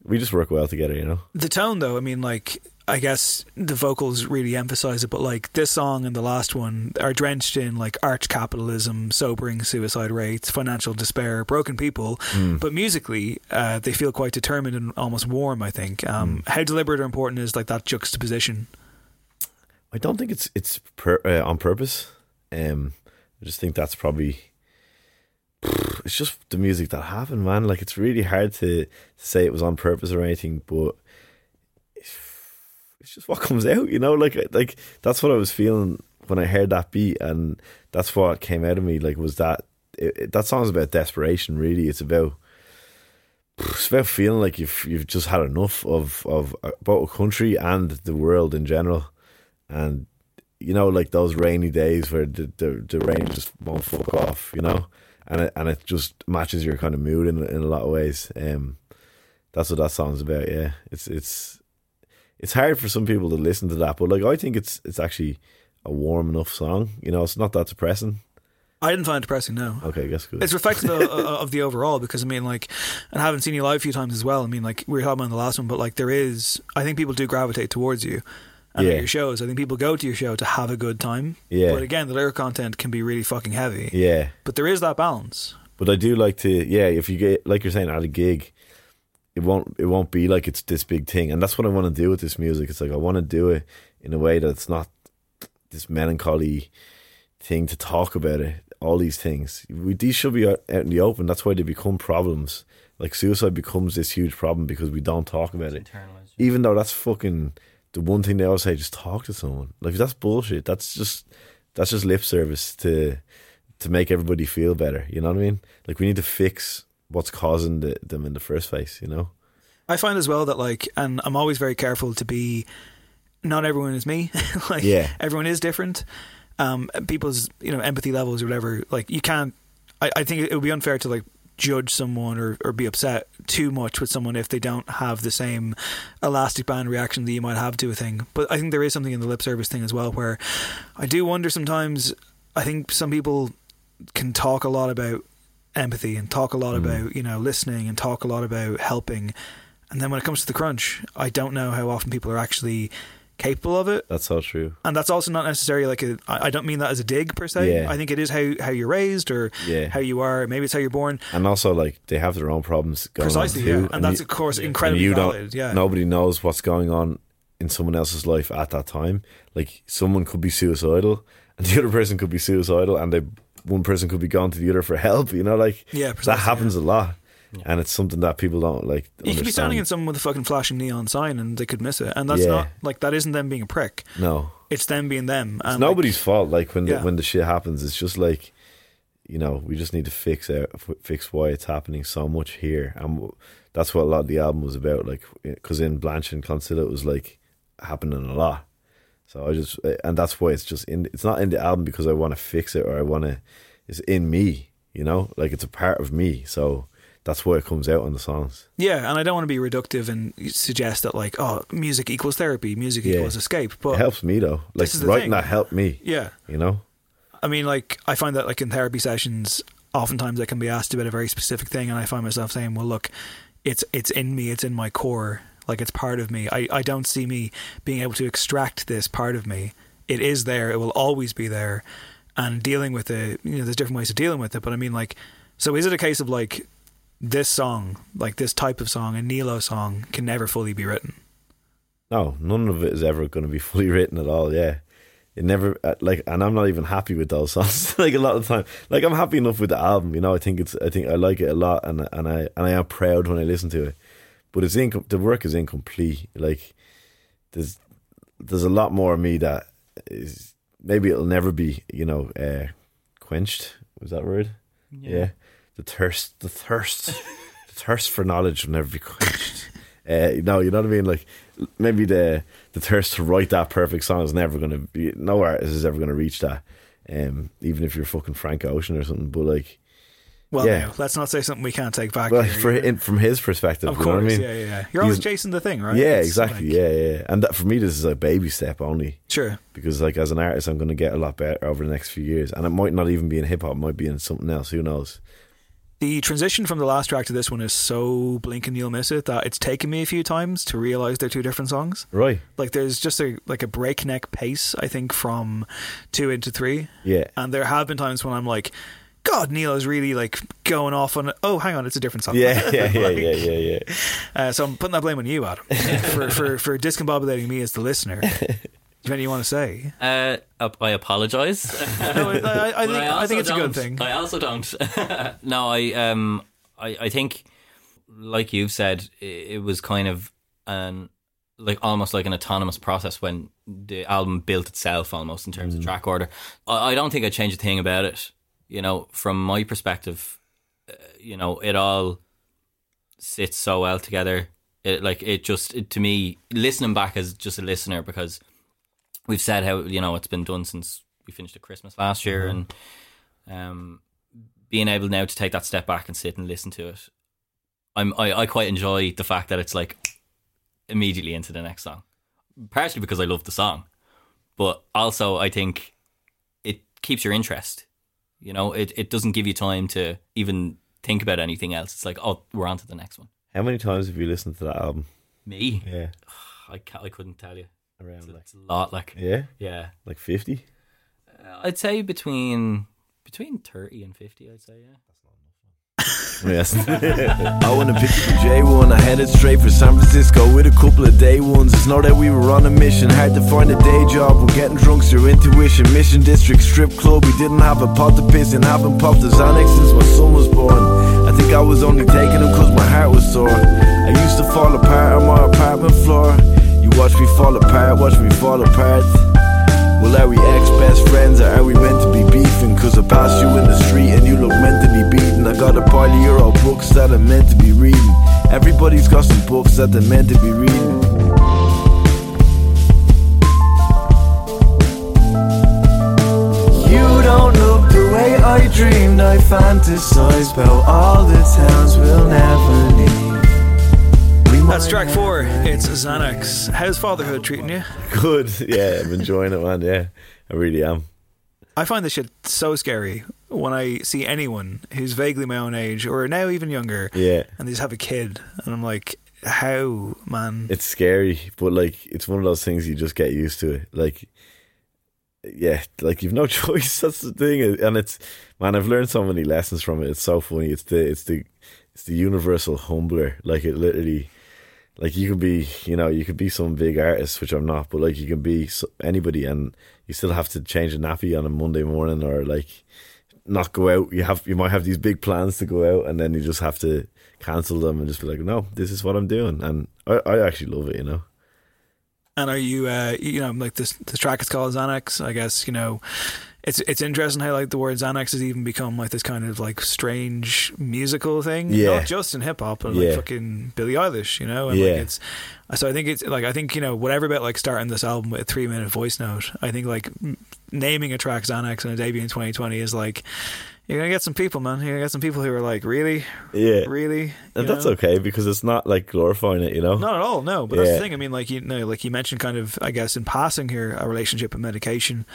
we just work well together, you know. The tone, though, I mean, like, I guess the vocals really emphasize it, but like this song and the last one are drenched in like arch capitalism, sobering suicide rates, financial despair, broken people. Mm. But musically, uh, they feel quite determined and almost warm. I think. Um, How deliberate or important is like that juxtaposition? I don't think it's it's per, uh, on purpose. Um, I just think that's probably *sighs* it's just the music that happened, man. Like it's really hard to, to say it was on purpose or anything, but it's just what comes out, you know. Like like that's what I was feeling when I heard that beat, and that's what came out of me. Like was that it, it- that song's about desperation. Really, it's about it's about feeling like you've you've just had enough of of both a country and the world in general, and you know like those rainy days where the the, the rain just won't fuck off, you know, and it and it just matches your kind of mood in in a lot of ways. Um, that's what that song's about. Yeah, it's it's it's hard for some people to listen to that, but like I think it's it's actually a warm enough song. You know, it's not that depressing. I didn't find it depressing. No. Okay, I guess good. It's reflective *laughs* of, of the overall because I mean, like, and having seen you live a few times as well. I mean, like we were talking about in the last one, but like there is, I think people do gravitate towards you. And Yeah. your shows, I think people go to your show to have a good time. Yeah. But again, the lyric content can be really fucking heavy. Yeah. But there is that balance. But I do like to, yeah. If you get like you're saying at a gig, it won't it won't be like it's this big thing, and that's what I want to do with this music. It's like I want to do it in a way that it's not this melancholy thing to talk about it. All these things, we these should be out, in the open. That's why they become problems. Like suicide becomes this huge problem because we don't talk about it. Even though that's fucking the one thing they always say, just talk to someone. Like that's bullshit. That's just that's just lip service to to make everybody feel better. You know what I mean? Like we need to fix what's causing the, them in the first place. You know? I find as well that like, and I'm always very careful to be. Not everyone is me. *laughs* like, Yeah. everyone is different. um, people's you know empathy levels or whatever. Like you can't. I, I think it would be unfair to like judge someone or, or be upset too much with someone if they don't have the same elastic band reaction that you might have to a thing. But I think there is something in the lip service thing as well where I do wonder sometimes. I think some people can talk a lot about empathy and talk a lot Mm. about you know listening and talk a lot about helping, and then when it comes to the crunch, I don't know how often people are actually capable of it. That's so true. And that's also not necessarily like a. I don't mean that as a dig per se. Yeah. I think it is how how you're raised or Yeah. how you are. Maybe it's how you're born. And also, like they have their own problems going Precisely, on yeah. too, And that's, of course, incredibly you valid, Don't, yeah. nobody knows what's going on in someone else's life at that time. Like someone could be suicidal, and the other person could be suicidal, and they one person could be gone to the other for help. You know, like Yeah, that happens a lot, and it's something that people don't like. You could be standing in someone with a fucking flashing neon sign and they could miss it, and that's Yeah. not like that. Isn't them being a prick. No, It's them being them. it's nobody's fault. Like when Yeah. the, when the shit happens, it's just like you know we just need to fix out fix why it's happening so much here, and that's what a lot of the album was about. Like because in Blanche and Consider it was like happening a lot. So I just and that's why it's just in. It's not in the album because I want to fix it or I want to. It's in me, you know, like it's a part of me. So that's why it comes out on the songs. Yeah, and I don't want to be reductive and suggest that like, oh, music equals therapy, music Yeah. equals escape. But it helps me though. Like this is the writing thing. that helped me. Yeah. you know. I mean, like, I find that, like, in therapy sessions, oftentimes I can be asked about a very specific thing, and I find myself saying, well, look, it's it's in me, it's in my core, like, it's part of me. I, I don't see me being able to extract this part of me. It is there, it will always be there. And dealing with it, you know, there's different ways of dealing with it, but I mean, like, so is it a case of, like, this song, like this type of song, a Nealo song, can never fully be written? No, none of it is ever going to be *laughs* fully written at all. Yeah, it never uh, like, and I'm not even happy with those *laughs* songs. like a lot of the time, like I'm happy enough with the album. You know, I think it's, I think I like it a lot, and and I and I am proud when I listen to it. But it's incom- the work is incomplete. Like there's there's a lot more of me that is maybe it'll never be you know uh, quenched. Was that word? Yeah. The thirst, the thirst, *laughs* the thirst for knowledge will never be quenched. Uh, no, you know what I mean. Like maybe the the thirst to write that perfect song is never going to be. No artist is ever going to reach that. Um, even if you're fucking Frank Ocean or something. But like, Well, Yeah. now, let's not say something we can't take back. well, here. for in, from his perspective, Of you know what I course, mean? yeah, yeah. You're always He's- chasing the thing, right? Yeah, It's exactly. like- yeah, yeah. And that, for me, this is a baby step only. Sure. Because like as an artist, I'm going to get a lot better over the next few years, and it might not even be in hip hop. It might be in something else. Who knows? The transition from the last track to this one is so blink and you'll miss it that it's taken me a few times to realize they're two different songs. Right. Like there's just a like a breakneck pace, I think, from two into three. Yeah. And there have been times when I'm like, God, Neil is really like going off on. Oh, hang on, it's a different song. Yeah, yeah, *laughs* yeah, Like, yeah, yeah, yeah. Uh, so I'm putting that blame on you, Adam, for for for discombobulating me as the listener. Do you have anything you want to say? Uh, I apologize. *laughs* No, I, I, I think I, also think it's a good thing. I also don't. *laughs* no, I um, I, I think, like you've said, it was kind of an like almost like an autonomous process when the album built itself, almost in terms of track order. I, I don't think I change a thing about it. You know, from my perspective, uh, you know, it all sits so well together. It like it just it, to me listening back as just a listener because we've said how you know it's been done since we finished at Christmas last year, and um, being able now to take that step back and sit and listen to it, I'm I, I quite enjoy the fact that it's like immediately into the next song, partially because I love the song, but also I think it keeps your interest. You know, it it doesn't give you time to even think about anything else. It's like, oh, we're on to the next one. How many times have you listened to that album? Me, Yeah, I can't, I couldn't tell you. around It's, like it's a lot. Like, yeah, yeah. like fifty. Uh, I'd say between between thirty and fifty. I'd say yeah. *laughs* Yes. I went and picked up a J1. I headed straight for San Francisco with a couple of day ones. It's not that we were on a mission. Hard to find a day job. We're getting drunk, your intuition. Mission District Strip Club. We didn't have a pot to piss in. Haven't popped a Xanax since my son was born. I think I was only taking him cause my heart was sore. I used to fall apart on my apartment floor. You watch me fall apart, watch me fall apart. Well, are we ex best friends or are we meant to be beefing? Cause I pass you in the street and you look mentally beaten. I got a pile of your old books that are meant to be reading. Everybody's got some books that they're meant to be reading. I dreamed, I fantasized about all the towns we'll never need. That's track four. It's Xanax. How's fatherhood treating you? Good. Yeah, I'm enjoying it, man. Yeah, I really am. I find this shit so scary when I see anyone who's vaguely my own age or now even younger Yeah. and they just have a kid. And I'm like, how, man? It's scary, but like it's one of those things you just get used to it. Like, yeah, like you've no *laughs* choice. That's the thing, and it's man. I've learned so many lessons from it. It's so funny. It's the it's the it's the universal humbler. Like it literally, like you could be, you know, you could be some big artist, which I'm not, but like you can be anybody, and you still have to change a nappy on a Monday morning, or like not go out. You have you might have these big plans to go out, and then you just have to cancel them and just be like, no, this is what I'm doing, and I, I actually love it. You know. And are you, uh, you know, like this, this track is called Xanax. I guess, you know, it's it's interesting how like the word Xanax has even become like this kind of like strange musical thing. Yeah. Not just in hip hop, but like Yeah. fucking Billie Eilish, you know? And Yeah. like it's, so I think it's like, I think, you know, whatever about like starting this album with a three minute voice note, I think like naming a track Xanax and a debut in 2020 is like, you're going to get some people, man. You're to get some people who are like, really? Yeah. Really? And that's know? okay because it's not like glorifying it, you know. Not at all, no. But that's Yeah. the thing. I mean, like you know, like you mentioned, kind of, I guess, in passing here, a relationship with medication.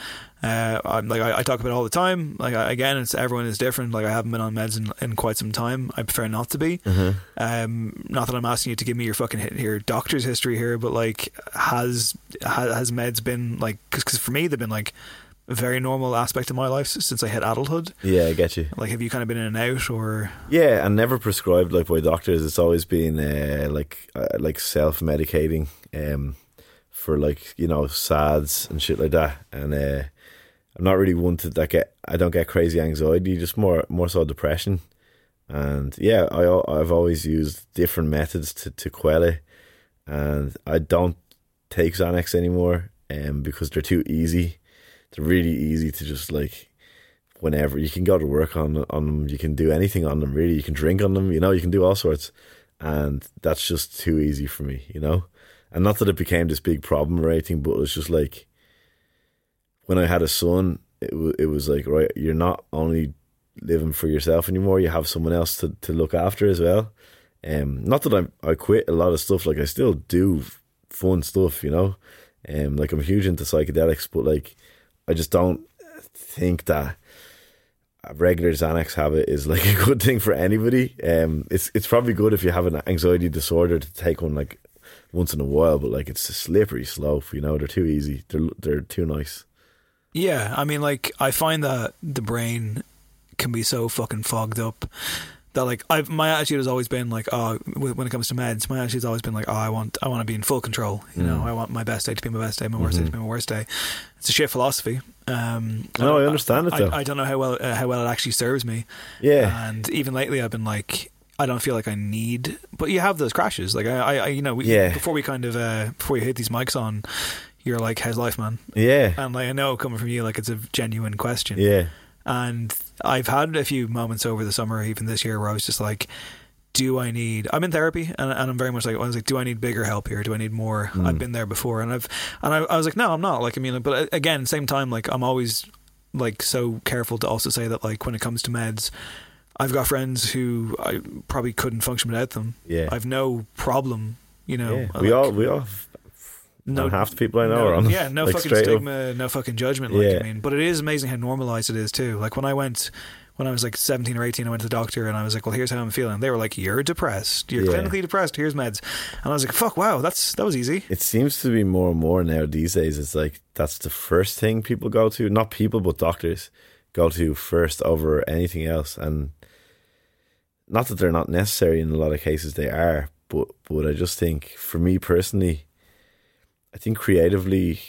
Uh, I'm, like I, I talk about it all the time. Like I, again, it's everyone is different. Like I haven't been on meds in, in quite some time. I prefer not to be. Mm-hmm. Um, not that I'm asking you to give me your fucking hit here doctor's history here, but like, has has, has meds been like? Because for me, they've been like a very normal aspect of my life since I hit adulthood. Yeah, I get you. Like, have you kind of been in and out, or Yeah, and never prescribed like by doctors. It's always been uh, like uh, like self medicating um, for like you know SADs and shit like that. And uh, I'm not really one to that get. I don't get crazy anxiety, just more more so depression. And yeah, I I've always used different methods to to quell it, and I don't take Xanax anymore, um, because they're too easy. They're really easy to just like whenever you can go to work on on them, you can do anything on them. Really, you can drink on them. You know, you can do all sorts, and that's just too easy for me. You know, and not that it became this big problem or anything, but it was just like when I had a son, it w- it was like right, you're not only living for yourself anymore. You have someone else to, to look after as well. Um, not that I I quit a lot of stuff. Like I still do fun stuff. You know, um, like I'm huge into psychedelics, but like I just don't think that a regular Xanax habit is like *laughs* a good thing for anybody. Um, it's it's probably good if you have an anxiety disorder to take one like once in a while, but like it's a slippery slope. You know, they're too easy. They're they're too nice. Yeah, I mean, like I find that the brain can be so fucking fogged up that like I've my attitude has always been like oh when it comes to meds my attitude's always been like oh I want I want to be in full control you know Mm. I want my best day to be my best day my worst day to Mhm. be my worst day it's a shit philosophy um No, I understand it, I, though. I don't know how well uh, how well it actually serves me Yeah. and even lately I've been like I don't feel like I need but you have those crashes like I I, I you know we, Yeah. before we kind of uh before we hit these mics on you're like how's life man Yeah. and like I know coming from you, like it's a genuine question. Yeah. And I've had a few moments over the summer, even this year, where I was just like, "Do I need?" I'm in therapy, and, and I'm very much like, I was like, "Do I need bigger help here? Do I need more?" Mm. I've been there before, and I've and I, I was like, "No, I'm not." Like, I mean, but uh, again, same time, like I'm always like so careful to also say that like when it comes to meds. I've got friends who I probably couldn't function without them. Yeah. I've no problem, you know. yeah. We like- all we all no half the people I know no, are on. Yeah, no like, fucking straight up. stigma, no fucking judgment. Like Yeah. I mean, but it is amazing how normalized it is too. Like when I went, when I was like seventeen or eighteen, I went to the doctor and I was like, "Well, here's how I'm feeling." They were like, "You're depressed. You're Yeah. clinically depressed. Here's meds." And I was like, "Fuck, wow, that's that was easy." It seems to be more and more now these days. It's like that's the first thing people go to. Not people, but doctors go to first over anything else. And not that they're not necessary in a lot of cases, they are. But but I just think, for me personally, I think creatively,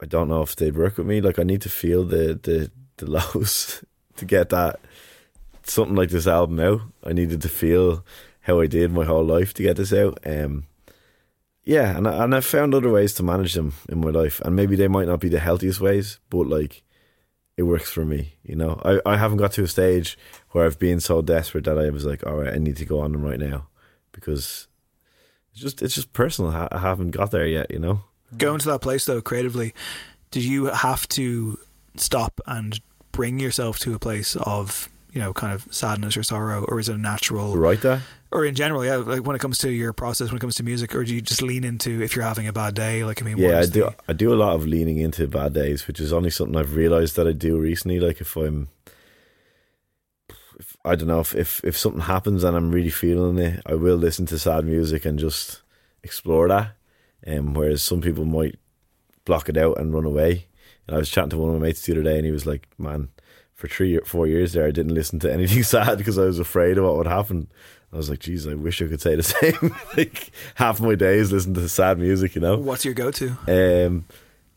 I don't know if they'd work with me. Like I need to feel the the the *laughs* lows to get that something like this album out. I needed to feel how I did my whole life to get this out. Um, yeah, and I, and I've found other ways to manage them in my life, and maybe they might not be the healthiest ways, but like it works for me. You know, I I haven't got to a stage where I've been so desperate that I was like, all right, I need to go on them right now because it's just it's just personal. I I haven't got there yet. You know. Going to that place though, creatively, did you have to stop and bring yourself to a place of you know, kind of sadness or sorrow, or is it a natural? Right there. Or in general, yeah, like when it comes to your process, when it comes to music, or do you just lean into if you're having a bad day? Like, I mean, Yeah, I do. the- I do a lot of leaning into bad days, which is only something I've realized that I do recently. Like if I'm, I don't know if, if if something happens and I'm really feeling it, I will listen to sad music and just explore that. Um, whereas some people might block it out and run away. And I was chatting to one of my mates the other day, and he was like, "Man, for three or four years there, I didn't listen to anything *laughs* sad because I was afraid of what would happen." I was like, "Geez, I wish I could say the *laughs* same." like half my days listen to sad music, you know. What's your go-to? Um,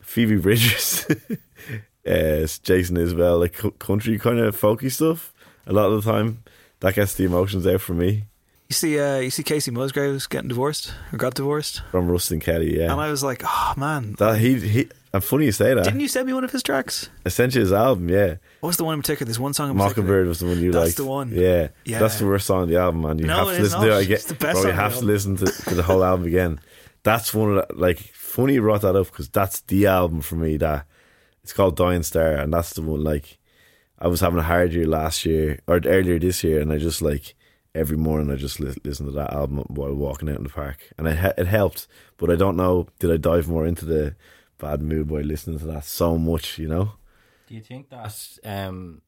Phoebe Bridgers, *laughs* uh, Jason Isbell, like country kind of folky stuff. A lot of the time, that gets the emotions out for me. You see, uh, you see Kacey Musgraves getting divorced or got divorced, From Ruston Kelly, yeah. and I was like, oh man, that he he. And funny you say that. didn't you send me one of his tracks? I sent you his album, yeah. What was the one in particular? There's one song in. Mockingbird was the one you That's liked. the one. Yeah. Yeah. That's the worst song on the album, man. You No, have to is listen to it not. again. It's the best Bro, song you have to listen to, to the whole *laughs* album again. That's one of the, like, funny you brought that up because that's the album for me that it's called Dying Star, and that's the one, like, I was having a hard year last year or earlier this year, and I just, like, every morning I just li- listen to that album while walking out in the park, and it, he- it helped, but I don't know, did I dive more into the bad mood by listening to that so much, you know? Do you think that um,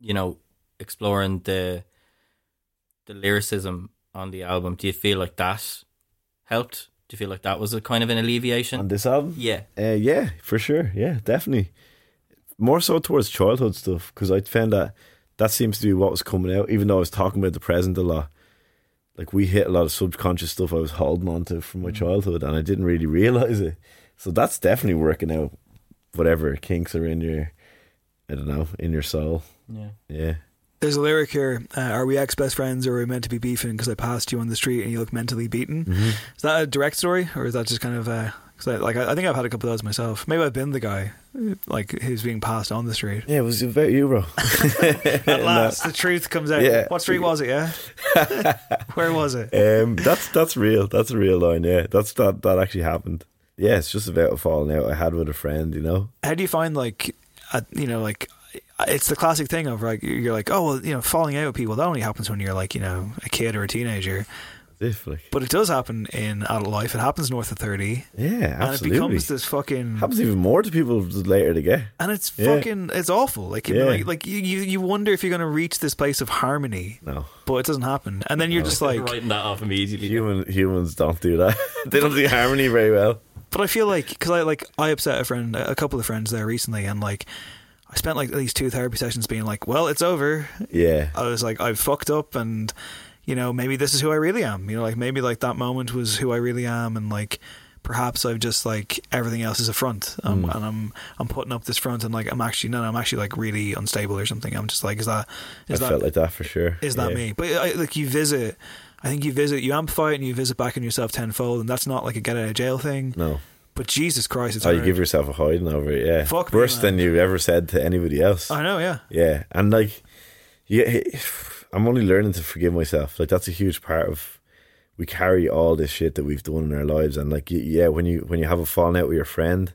you know, exploring the the lyricism on the album, do you feel like that helped? Do you feel like that was a kind of an alleviation? On this album? Yeah. Uh, yeah, for sure. Yeah, definitely. More so towards childhood stuff because I found that that seems to be what was coming out. Even though I was talking about the present a lot, like we hit a lot of subconscious stuff I was holding on to from my childhood, and I didn't really realize it. So that's definitely working out. Whatever kinks are in your, I don't know, in your soul. Yeah. Yeah. There's a lyric here: uh, "Are we ex best friends, or are we meant to be beefing? Because I passed you on the street and you look mentally beaten." Mm-hmm. Is that a direct story, or is that just kind of? Uh, cause I, like I, I think I've had a couple of those myself. Maybe I've been the guy, like who's being passed on the street. Yeah, it was about you, bro. *laughs* At *laughs* last, the truth comes out. Yeah. What street was it? Yeah. *laughs* Where was it? Um, that's that's real. That's a real line. Yeah, that's that that actually happened. Yeah, it's just about a falling out I had with a friend. You know. How do you find like, uh, you know, like it's the classic thing of like you're like, oh well, you know, falling out with people that only happens when you're like, you know, a kid or a teenager. If like, But it does happen in adult life. It happens north of thirty. yeah, absolutely. And it becomes this fucking happens even more to people the later they get. and it's Yeah. fucking it's awful. Like you Yeah. like, like you, you you wonder if you're going to reach this place of harmony, No, but it doesn't happen. And then you're just like, writing that off immediately. human humans don't do that. *laughs* they don't do harmony very well. but I feel like because I like I upset a friend, a couple of friends there recently, and like I spent like at least two therapy sessions being like, well, it's over. Yeah, I was like, I've fucked up, and you know, maybe this is who I really am. You know, like maybe like that moment was who I really am, and like perhaps I've just like everything else is a front, um, Mm. and I'm I'm putting up this front, and like I'm actually no, no I'm actually like really unstable or something. I'm just like, is that is that I that felt like that for sure. is that Yeah. me? But I, like you visit. I think you visit, you amplify it, and you visit back in yourself tenfold, and that's not like a get out of jail thing. No, But Jesus Christ, it's oh, you give yourself a hiding over it. Yeah, Fuck me, worse man. than you've ever said to anybody else. I know, yeah. Yeah, and like, yeah, I'm only learning to forgive myself. Like that's a huge part of. We carry all this shit that we've done in our lives, and like, yeah, when you when you have a falling out with your friend,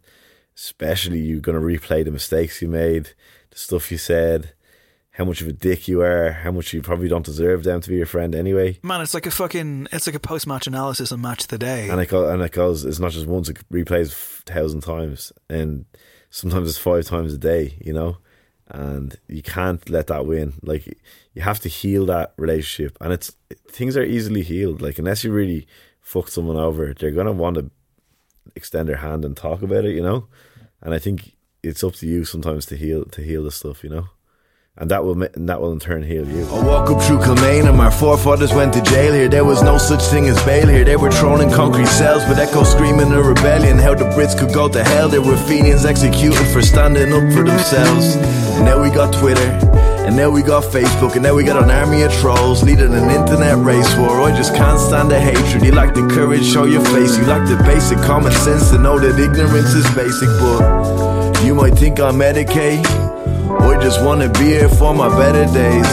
especially you're gonna replay the mistakes you made, the stuff you said, how much of a dick you are, how much you probably don't deserve them to be your friend anyway. Man, it's like a fucking, it's like a post match analysis on Match the Day. And it goes, and it goes. It's not just once; it replays a thousand times, and sometimes it's five times a day. You know, and you can't let that win. Like you have to heal that relationship, and it's things are easily healed. Like unless you really fuck someone over, they're gonna want to extend their hand and talk about it. You know, and I think it's up to you sometimes to heal to heal the stuff. You know. And that will and that will in turn heal you. I walk up through Kilmainham and my forefathers went to jail here. There was no such thing as bail here. They were thrown in concrete cells, but echo screaming a rebellion. How the Brits could go to hell. There were Fenians executed for standing up for themselves. And now we got Twitter. And now we got Facebook, and now we got an army of trolls leading an internet race war. I just can't stand the hatred. You lack the courage, show your face. You lack the basic common sense to know that ignorance is basic. But you might think I'm Medicaid. Or just wanna be here for my better days.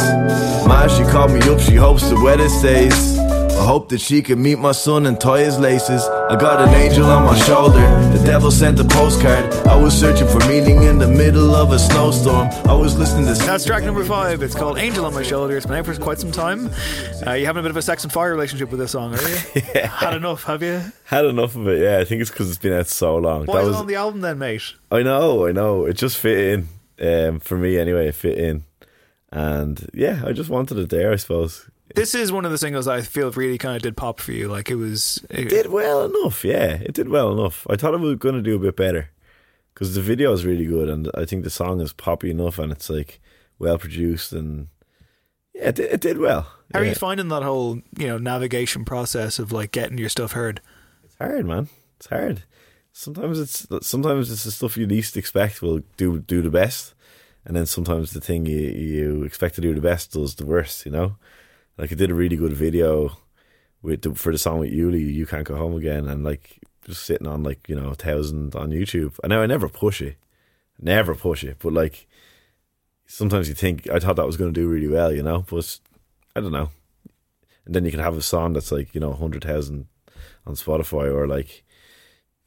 Ma, she called me up, she hopes the weather stays. I hope that she can meet my son and tie his laces. I got an angel on my shoulder. The devil sent a postcard. I was searching for meaning in the middle of a snowstorm. I was listening to. That's track number five. It's called Angel on My Shoulder. It's been out for quite some time. Uh, you having a bit of a sex and fire relationship with this song, are you? *laughs* yeah. Had enough, have you? Had enough of it. Yeah, I think it's because it's been out so long. Why that was. it on the album then, mate? I know, I know. It just fit in. Um, for me anyway, it fit in. And yeah, I just wanted it there, I suppose. This is one of the singles I feel really kind of did pop for you. Like it was. It, did well enough, yeah. It did well enough. I thought it was going to do a bit better because the video is really good, and I think the song is poppy enough, and it's like well produced, and yeah, it did, it did well. How are you finding that whole you know navigation process of like getting your stuff heard? It's hard, man. It's hard. Sometimes it's sometimes it's the stuff you least expect will do do the best, and then sometimes the thing you you expect to do the best does the worst. You know, like I did a really good video with the, for the song with Yuli, "You Can't Go Home Again," and like just sitting on like you know a thousand on YouTube. And now I never push it, never push it, but like sometimes you think I thought that was going to do really well, you know, but I don't know. And then you can have a song that's like you know hundred thousand on Spotify or like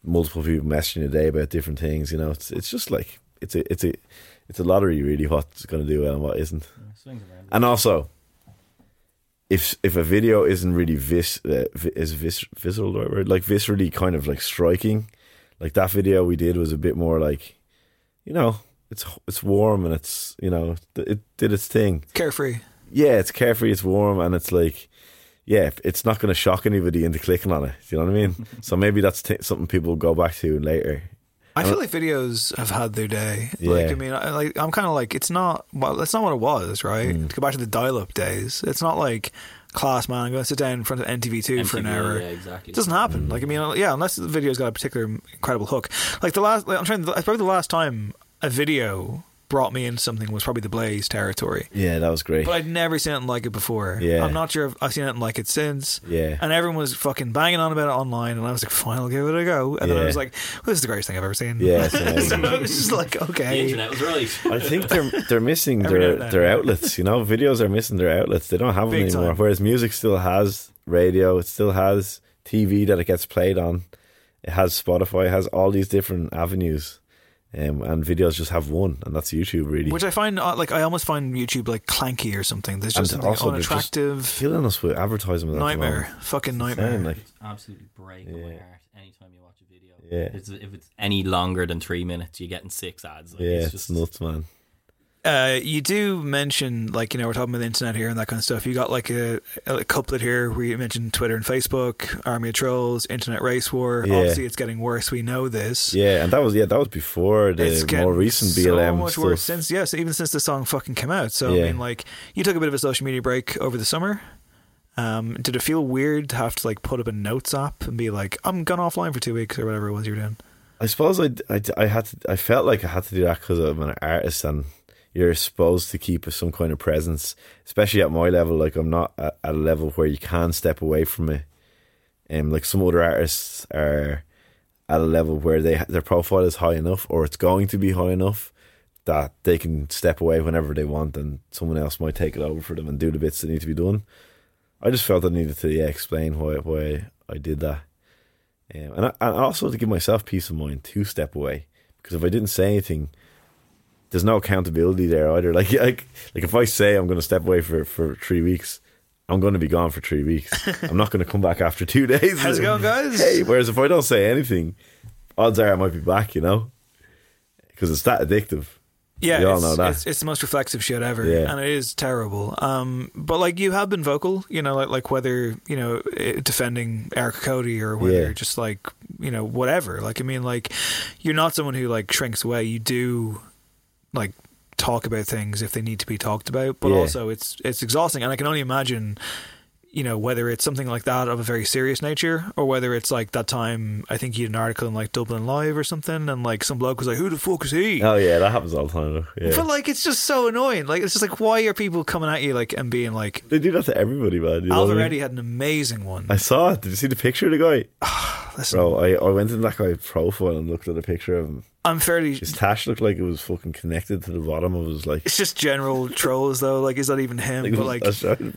multiple people messaging a day about different things. You know, it's it's just like it's a it's a it's a lottery really what's going to do well and what isn't. And also, if if a video isn't really vis uh, is vis visceral or word like viscerally kind of like striking, like that video we did was a bit more like, you know, it's it's warm and it's you know it did its thing. Carefree. Yeah, it's carefree, it's warm, and it's like, yeah, it's not going to shock anybody into clicking on it. Do you know what I mean? *laughs* so maybe that's t- something people go back to later. I feel like videos have had their day. Like I mean, I, like I'm kind of like it's not well, that's not what it was, right? Mm. To go back to the dial-up days, it's not like class man. I'm going to sit down in front of MTV2 for an hour. yeah, exactly. It doesn't happen. Like I mean, yeah, unless the video's got a particular incredible hook. Like the last, like, I'm trying. To, probably the last time a video brought me into something was probably the Blaze territory. Yeah, that was great. But I'd never seen anything like it before. Yeah. I'm not sure if I've seen anything like it since. Yeah. And everyone was fucking banging on about it online, and I was like, fine, I'll give it a go. And then I was like, well, this is the greatest thing I've ever seen. Yeah, *laughs* it's so. I was just like, The okay. internet was right. *laughs* I think they're they're missing their then. their outlets. You know, videos are missing their outlets. They don't have them anymore. time. Whereas music still has radio. It still has TV that it gets played on. It has Spotify. It has all these different avenues. Um, and videos just have one, and that's YouTube. Really, Which I find, uh, like, I almost find YouTube, like, clanky or something. There's And just something also they're just unattractive. killing us with advertisement. Nightmare. Fucking nightmare. insane, like, Absolutely break my heart anytime you watch a video. Yeah. It's, if it's any longer than three minutes, you're getting six ads. Like, yeah, it's it's, just nuts, man. Uh, you do mention, like, you know, we're talking about the internet here and that kind of stuff. You got, like, a, a couplet here where you mentioned Twitter and Facebook, Army of Trolls, Internet Race War. Yeah. Obviously, it's getting worse. We know this. Yeah, and that was yeah, that was before the more recent BLM. so much stuff. worse since yes, even since the song fucking came out. So I mean, like, you took a bit of a social media break over the summer. Um, did it feel weird to have to like put up a notes app and be like, I'm gone offline for two weeks or whatever it was you were doing? I suppose I, I, I had to, I felt like I had to do that because I'm an artist and you're supposed to keep some kind of presence, especially at my level. Like I'm not at, a level where you can step away from it. Um, like some other artists are at a level where they their profile is high enough or it's going to be high enough that they can step away whenever they want and someone else might take it over for them and do the bits that need to be done. I just felt I needed to yeah, explain why why I did that. Um, and, I, and also to give myself peace of mind to step away because if I didn't say anything, there's no accountability there either. *laughs* Like like like if I say I'm going to step away for for three weeks, I'm going to be gone for three weeks. *laughs* I'm not going to come back after two days. How's it going, guys? Hey, whereas if I don't say anything, odds are I might be back. You know, because it's that addictive. Yeah, we all know that. It's, it's the most reflexive shit ever, Yeah. and it is terrible. Um, but like you have been vocal, you know, like like whether you know eh, defending Eric Cody or whether Yeah. just like you know whatever. Like I mean, like you're not someone who like shrinks away. You do like talk about things if they need to be talked about, but Yeah. also it's it's exhausting, and I can only imagine. You know whether it's something like that of a very serious nature, or whether it's like that time I think you had an article in like Dublin Live or something, and like some bloke was like, "Who the fuck is he?" Oh yeah, that happens all the time. Yeah. But like, it's just so annoying. Like, it's just like, why are people coming at you like and being like? they do that to everybody, man. You know what I mean? Had an amazing one. I saw it. Did you see the picture of the guy? *sighs* listen, Bro, I, I went in that guy's profile and looked at a picture of him. I'm fairly. His tash looked like it was fucking connected to the bottom of his like. It's just general *laughs* trolls though. Like, is that even him? like, but like, I showed.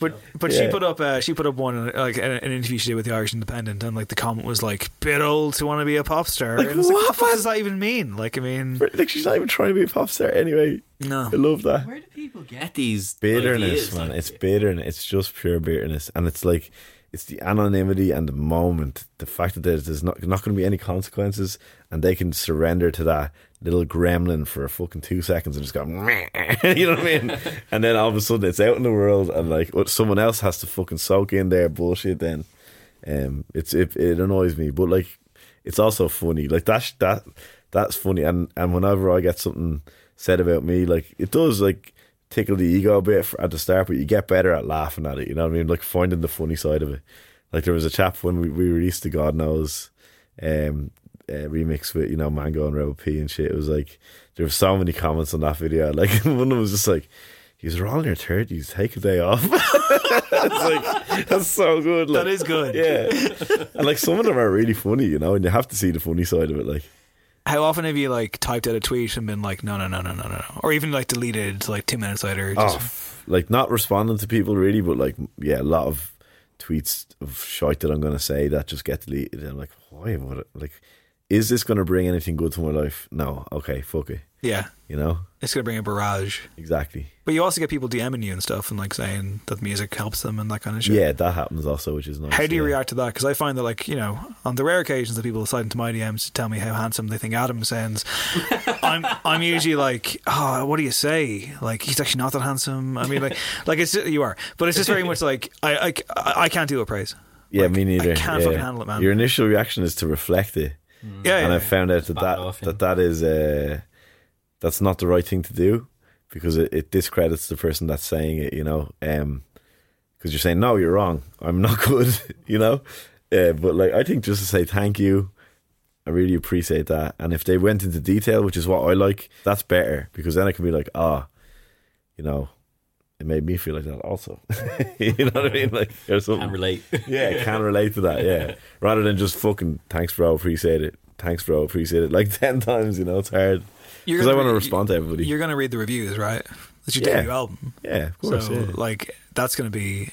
But but she put up uh, she put up one like an, an interview she did with the Irish Independent, and like the comment was like, "Bit old to want to be a pop star." Like, and it's like, what, what the fuck does that even mean? Like, I mean, Like she's not even trying to be a pop star anyway. no. I love that. Where do people get these bitterness, ideas? man. It's bitterness. It's just pure bitterness, and it's like it's the anonymity and the moment, the fact that there's, there's not not going to be any consequences, and they can surrender to that little gremlin for a fucking two seconds and just go, *laughs* you know what I mean? *laughs* and then all of a sudden it's out in the world, and like someone else has to fucking soak in their bullshit. Then, um, it's it, it annoys me, but like it's also funny. Like that that that's funny, and and whenever I get something said about me, like it does like tickle the ego a bit at the start, but you get better at laughing at it. You know what I mean? Like finding the funny side of it. Like there was a chap when we, we released the God Knows um, uh, remix with you know Mango and Rebel P and shit. It was like there were so many comments on that video. *laughs* Like one of them was just like. He's all in your thirties. Take a day off. *laughs* it's like that's so good. Like, That is good. Yeah, and like some of them are really funny, you know, and you have to see the funny side of it. Like, How often have you like typed out a tweet and been like, no, no, no, no, no, no, no, or even like deleted like two minutes later? oh, Just, f- like not responding to people really, but like yeah, a lot of tweets of shite that I'm going to say that just get deleted. And I'm like, why? What? Like, is this going to bring anything good to my life? No. Okay, fuck it. Yeah, You know it's gonna bring a barrage. exactly. But you also get people DMing you and stuff and like saying that music helps them and that kind of shit. Yeah, that happens also, which is nice. How do you yeah. react to that? Because I find that, like, you know, on the rare occasions that people slide into my DMs to tell me how handsome they think Adam sounds, *laughs* I'm I'm usually like, oh, what do you say? Like, he's actually not that handsome. I mean, like, *laughs* like it's you are, but it's just very much like I I, I can't deal with praise. Yeah, me neither. can't yeah. fucking handle it, man. Your initial reaction is to reflect it. Yeah, and yeah. I found out that that, off, yeah. that that is uh, that's not the right thing to do because it, it discredits the person that's saying it. You know, because you're saying no, you're wrong. I'm not *laughs* good. *laughs* you know, uh, but like I think just to say thank you, I really appreciate that. And if they went into detail, which is what I like, that's better because then I can be like, ah, you know. It made me feel like that also. *laughs* you know what I mean? Like or something. Can relate. Yeah, can relate to that. Yeah, rather than just fucking thanks, bro, appreciate it. Thanks, bro, appreciate it. Like ten times, you know, it's hard because I want to respond to everybody. You're gonna read the reviews, right? That's your Yeah. debut album. Yeah, of course. so, yeah. like, that's gonna be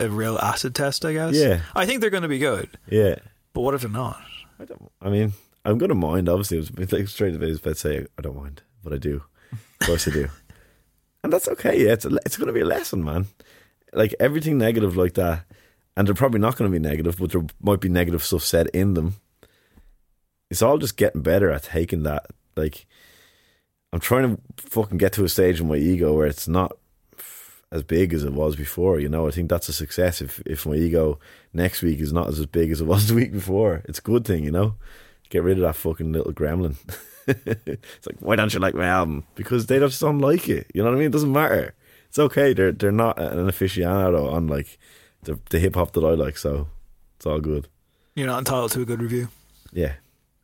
a real acid test, I guess. Yeah. I think they're gonna be good, yeah. but what if they're not? I don't. I mean, I'm gonna mind. Obviously, it was like straight away. I was say I don't mind, but I do. Of course, I do. *laughs* And that's okay. Yeah, it's a, it's gonna be a lesson, man. Like everything negative like that, and they're probably not gonna be negative, but there might be negative stuff said in them. It's all just getting better at taking that. Like, I'm trying to fucking get to a stage in my ego where it's not as big as it was before. You know, I think that's a success. If if my ego next week is not as big as it was *laughs* the week before, it's a good thing. You know, get rid of that fucking little gremlin. *laughs* it's like, why don't you like my album? Because they just don't like it. You know what I mean? It doesn't matter. It's okay. They're they're not an aficionado on like the the hip hop that I like, so it's all good. You're not entitled to a good review. Yeah.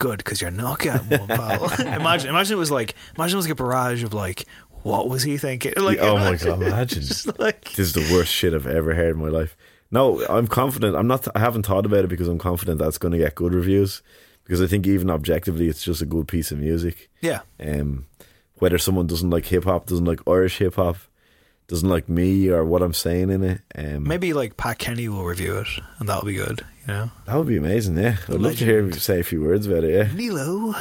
Good, because you're not getting one, pal. imagine, imagine it was like, imagine it was like a barrage of like, what was he thinking? Like, oh my god, imagine. *laughs* like, this is the worst shit I've ever heard in my life. No, I'm confident. I'm not. I haven't thought about it because I'm confident that's going to get good reviews. Because I think even objectively, it's just a good piece of music. yeah, Um, whether someone doesn't like hip hop, doesn't like Irish hip hop, doesn't like me or what I'm saying in it, um, maybe like Pat Kenny will review it, and that'll be good. You know, that would be amazing. Yeah, I'd love to hear him say a few words about it. Yeah, Nealo.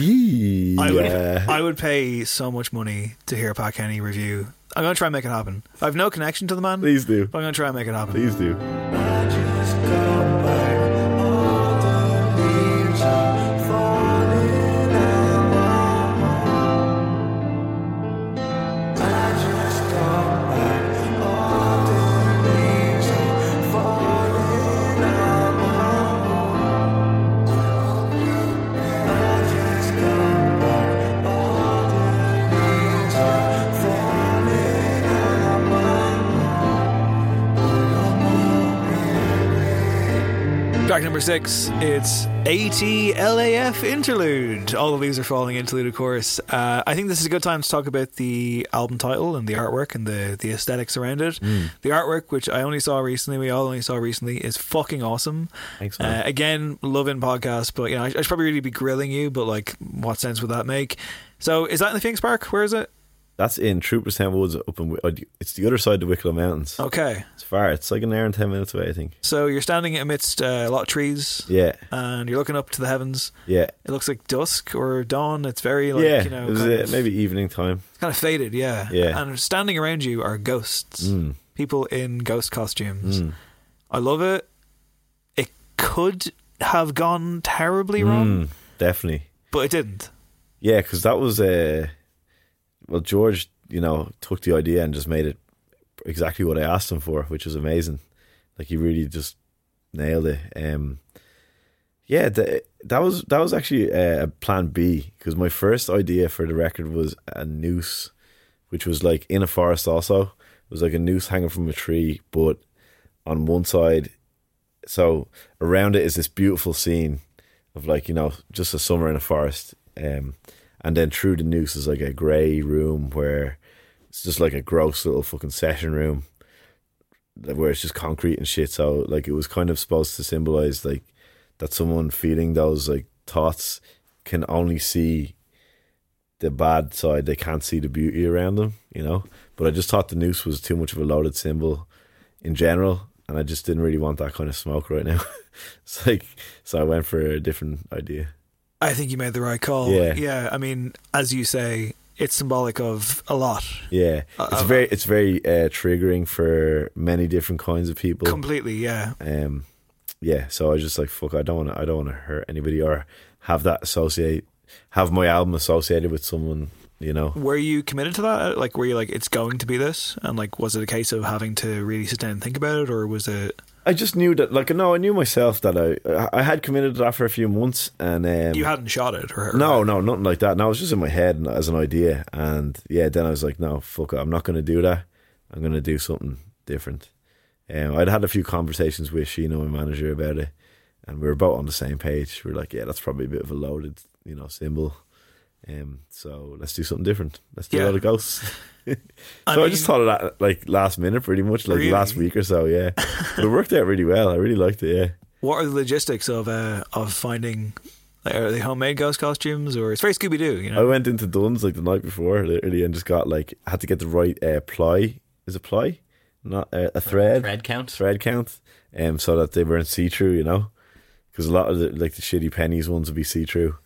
yeah. I would, I would pay so much money to hear a Pat Kenny review. I'm gonna try and make it happen. I have no connection to the man, Please do. I'm gonna try and make it happen. Please do. Track number six, it's ATLAF Interlude. All of these are falling interlude, of course. Uh, I think this is a good time to talk about the album title and the artwork and the, the aesthetics around it. Mm. The artwork, which I only saw recently, we all only saw recently, is fucking awesome. Thanks, Uh, again, loving podcast, but you know, I, I should probably really be grilling you, but like, what sense would that make? So, is that in the Phoenix Park? Where is it? That's in Trooperstown Woods up in. It's the other side of the Wicklow Mountains. Okay. It's far. It's like an hour and ten minutes away, I think. So you're standing amidst uh, a lot of trees. Yeah. And you're looking up to the heavens. Yeah. It looks like dusk or dawn. It's very like yeah, you know it of- maybe evening time. It's kind of faded, yeah. Yeah. And standing around you are ghosts. Mm. People in ghost costumes. Mm. I love it. It could have gone terribly wrong, Mm, definitely. but it didn't. Yeah, because that was uh, well, George, you know, took the idea and just made it exactly what I asked him for, which was amazing. Like he really just nailed it. Um, yeah, the, that was that was actually uh, a plan B because my first idea for the record was a noose, which was like in a forest. Also, it was like a noose hanging from a tree, but on one side, so around it is this beautiful scene of like you know just a summer in a forest, um, and then through the noose is like a grey room where it's just like a gross little fucking session room where it's just concrete and shit. So like it was kind of supposed to symbolize like that someone feeling those like thoughts can only see the bad side. They can't see the beauty around them, you know. But I just thought the noose was too much of a loaded symbol in general, and I just didn't really want that kind of smoke right now. *laughs* it's like so I went for a different idea. I think you made the right call. Yeah. Yeah. I mean, as you say, it's symbolic of a lot. Yeah, Uh, it's very it's very uh, triggering for many different kinds of people. Completely, yeah. Um, yeah. So I was just like, fuck, I don't want to, I don't want to hurt anybody or have that associate, have my album associated with someone, you know. Were you committed to that? Like, were you like, it's going to be this? And like, was it a case of having to really sit down and think about it, or was it? I just knew that, like, no, I knew myself that I, I had committed to that for a few months, and um, you hadn't shot it, or No, no, nothing like that. No, it was just in my head as an idea, and yeah, then I was like, no, fuck it, I'm not going to do that. I'm going to do something different. Um, I'd had a few conversations with Sheena, my manager, about it, and we were both on the same page. We are like, yeah, that's probably a bit of a loaded, you know, symbol. Um, so let's do something different. Let's do Yeah. a lot of ghosts. *laughs* so I I, just thought of that like last minute, pretty much, like Really? last week or so. Yeah, but *laughs* it worked out really well. I really liked it. Yeah. What are the logistics of uh, of finding? Like, are they homemade ghost costumes, or it's very Scooby Doo? You know, I went into Dunnes like the night before, literally, and just got like had to get the right uh, ply. Is a ply? Not uh, a thread. Thread count. Thread count. Um, so that they weren't see through, you know, because a lot of the like the shitty Penneys ones would be see through,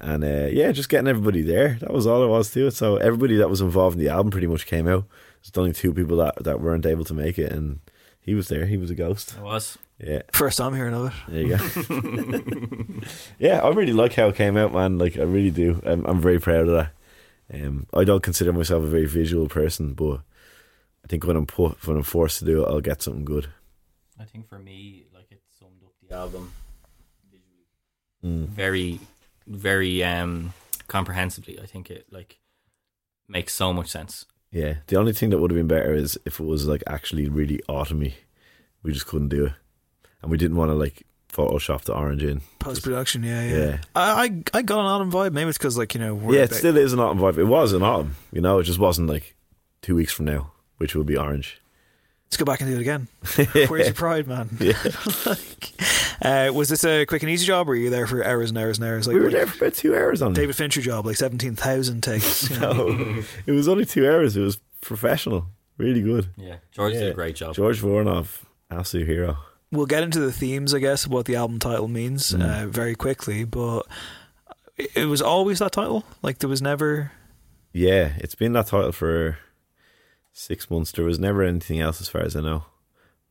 and uh, yeah, just getting everybody there. That was all it was to it. So everybody that was involved in the album pretty much came out. There's only two people that that weren't able to make it, and he was there. He was a ghost. I was. Yeah. first time hearing of it. There you go. *laughs* yeah, I really like how it came out, man. Like I really do. I'm, I'm very proud of that. Um, I don't consider myself a very visual person, but I think when I'm put when I'm forced to do it, I'll get something good. I think for me, like it summed up the album Mm. very, very um comprehensively. I think it like makes so much sense. Yeah. The only thing that would have been better is if it was like actually really autumny. We just couldn't do it, and we didn't want to like Photoshop the orange in. Post production, yeah, yeah. Yeah. I, I I got an autumn vibe. Maybe it's because like you know, we're yeah, it bit- still is an autumn vibe. It was an autumn, you know. It just wasn't like two weeks from now, which will be orange. Let's go back and do it again. *laughs* Where's your pride, man? Yeah. *laughs* like, uh, was this a quick and easy job, or were you there for hours and hours and hours? Like, we were like there for about two hours on. David Fincher job, like seventeen thousand takes. you know? *laughs* No, it was only two hours. It was professional, really good. Yeah, George did a great job. George Voronov, absolute hero. We'll get into the themes, I guess, of what the album title means Mm. uh, very quickly. But it it was always that title. Like there was never. Yeah, it's been that title for six months. There was never anything else, as far as I know.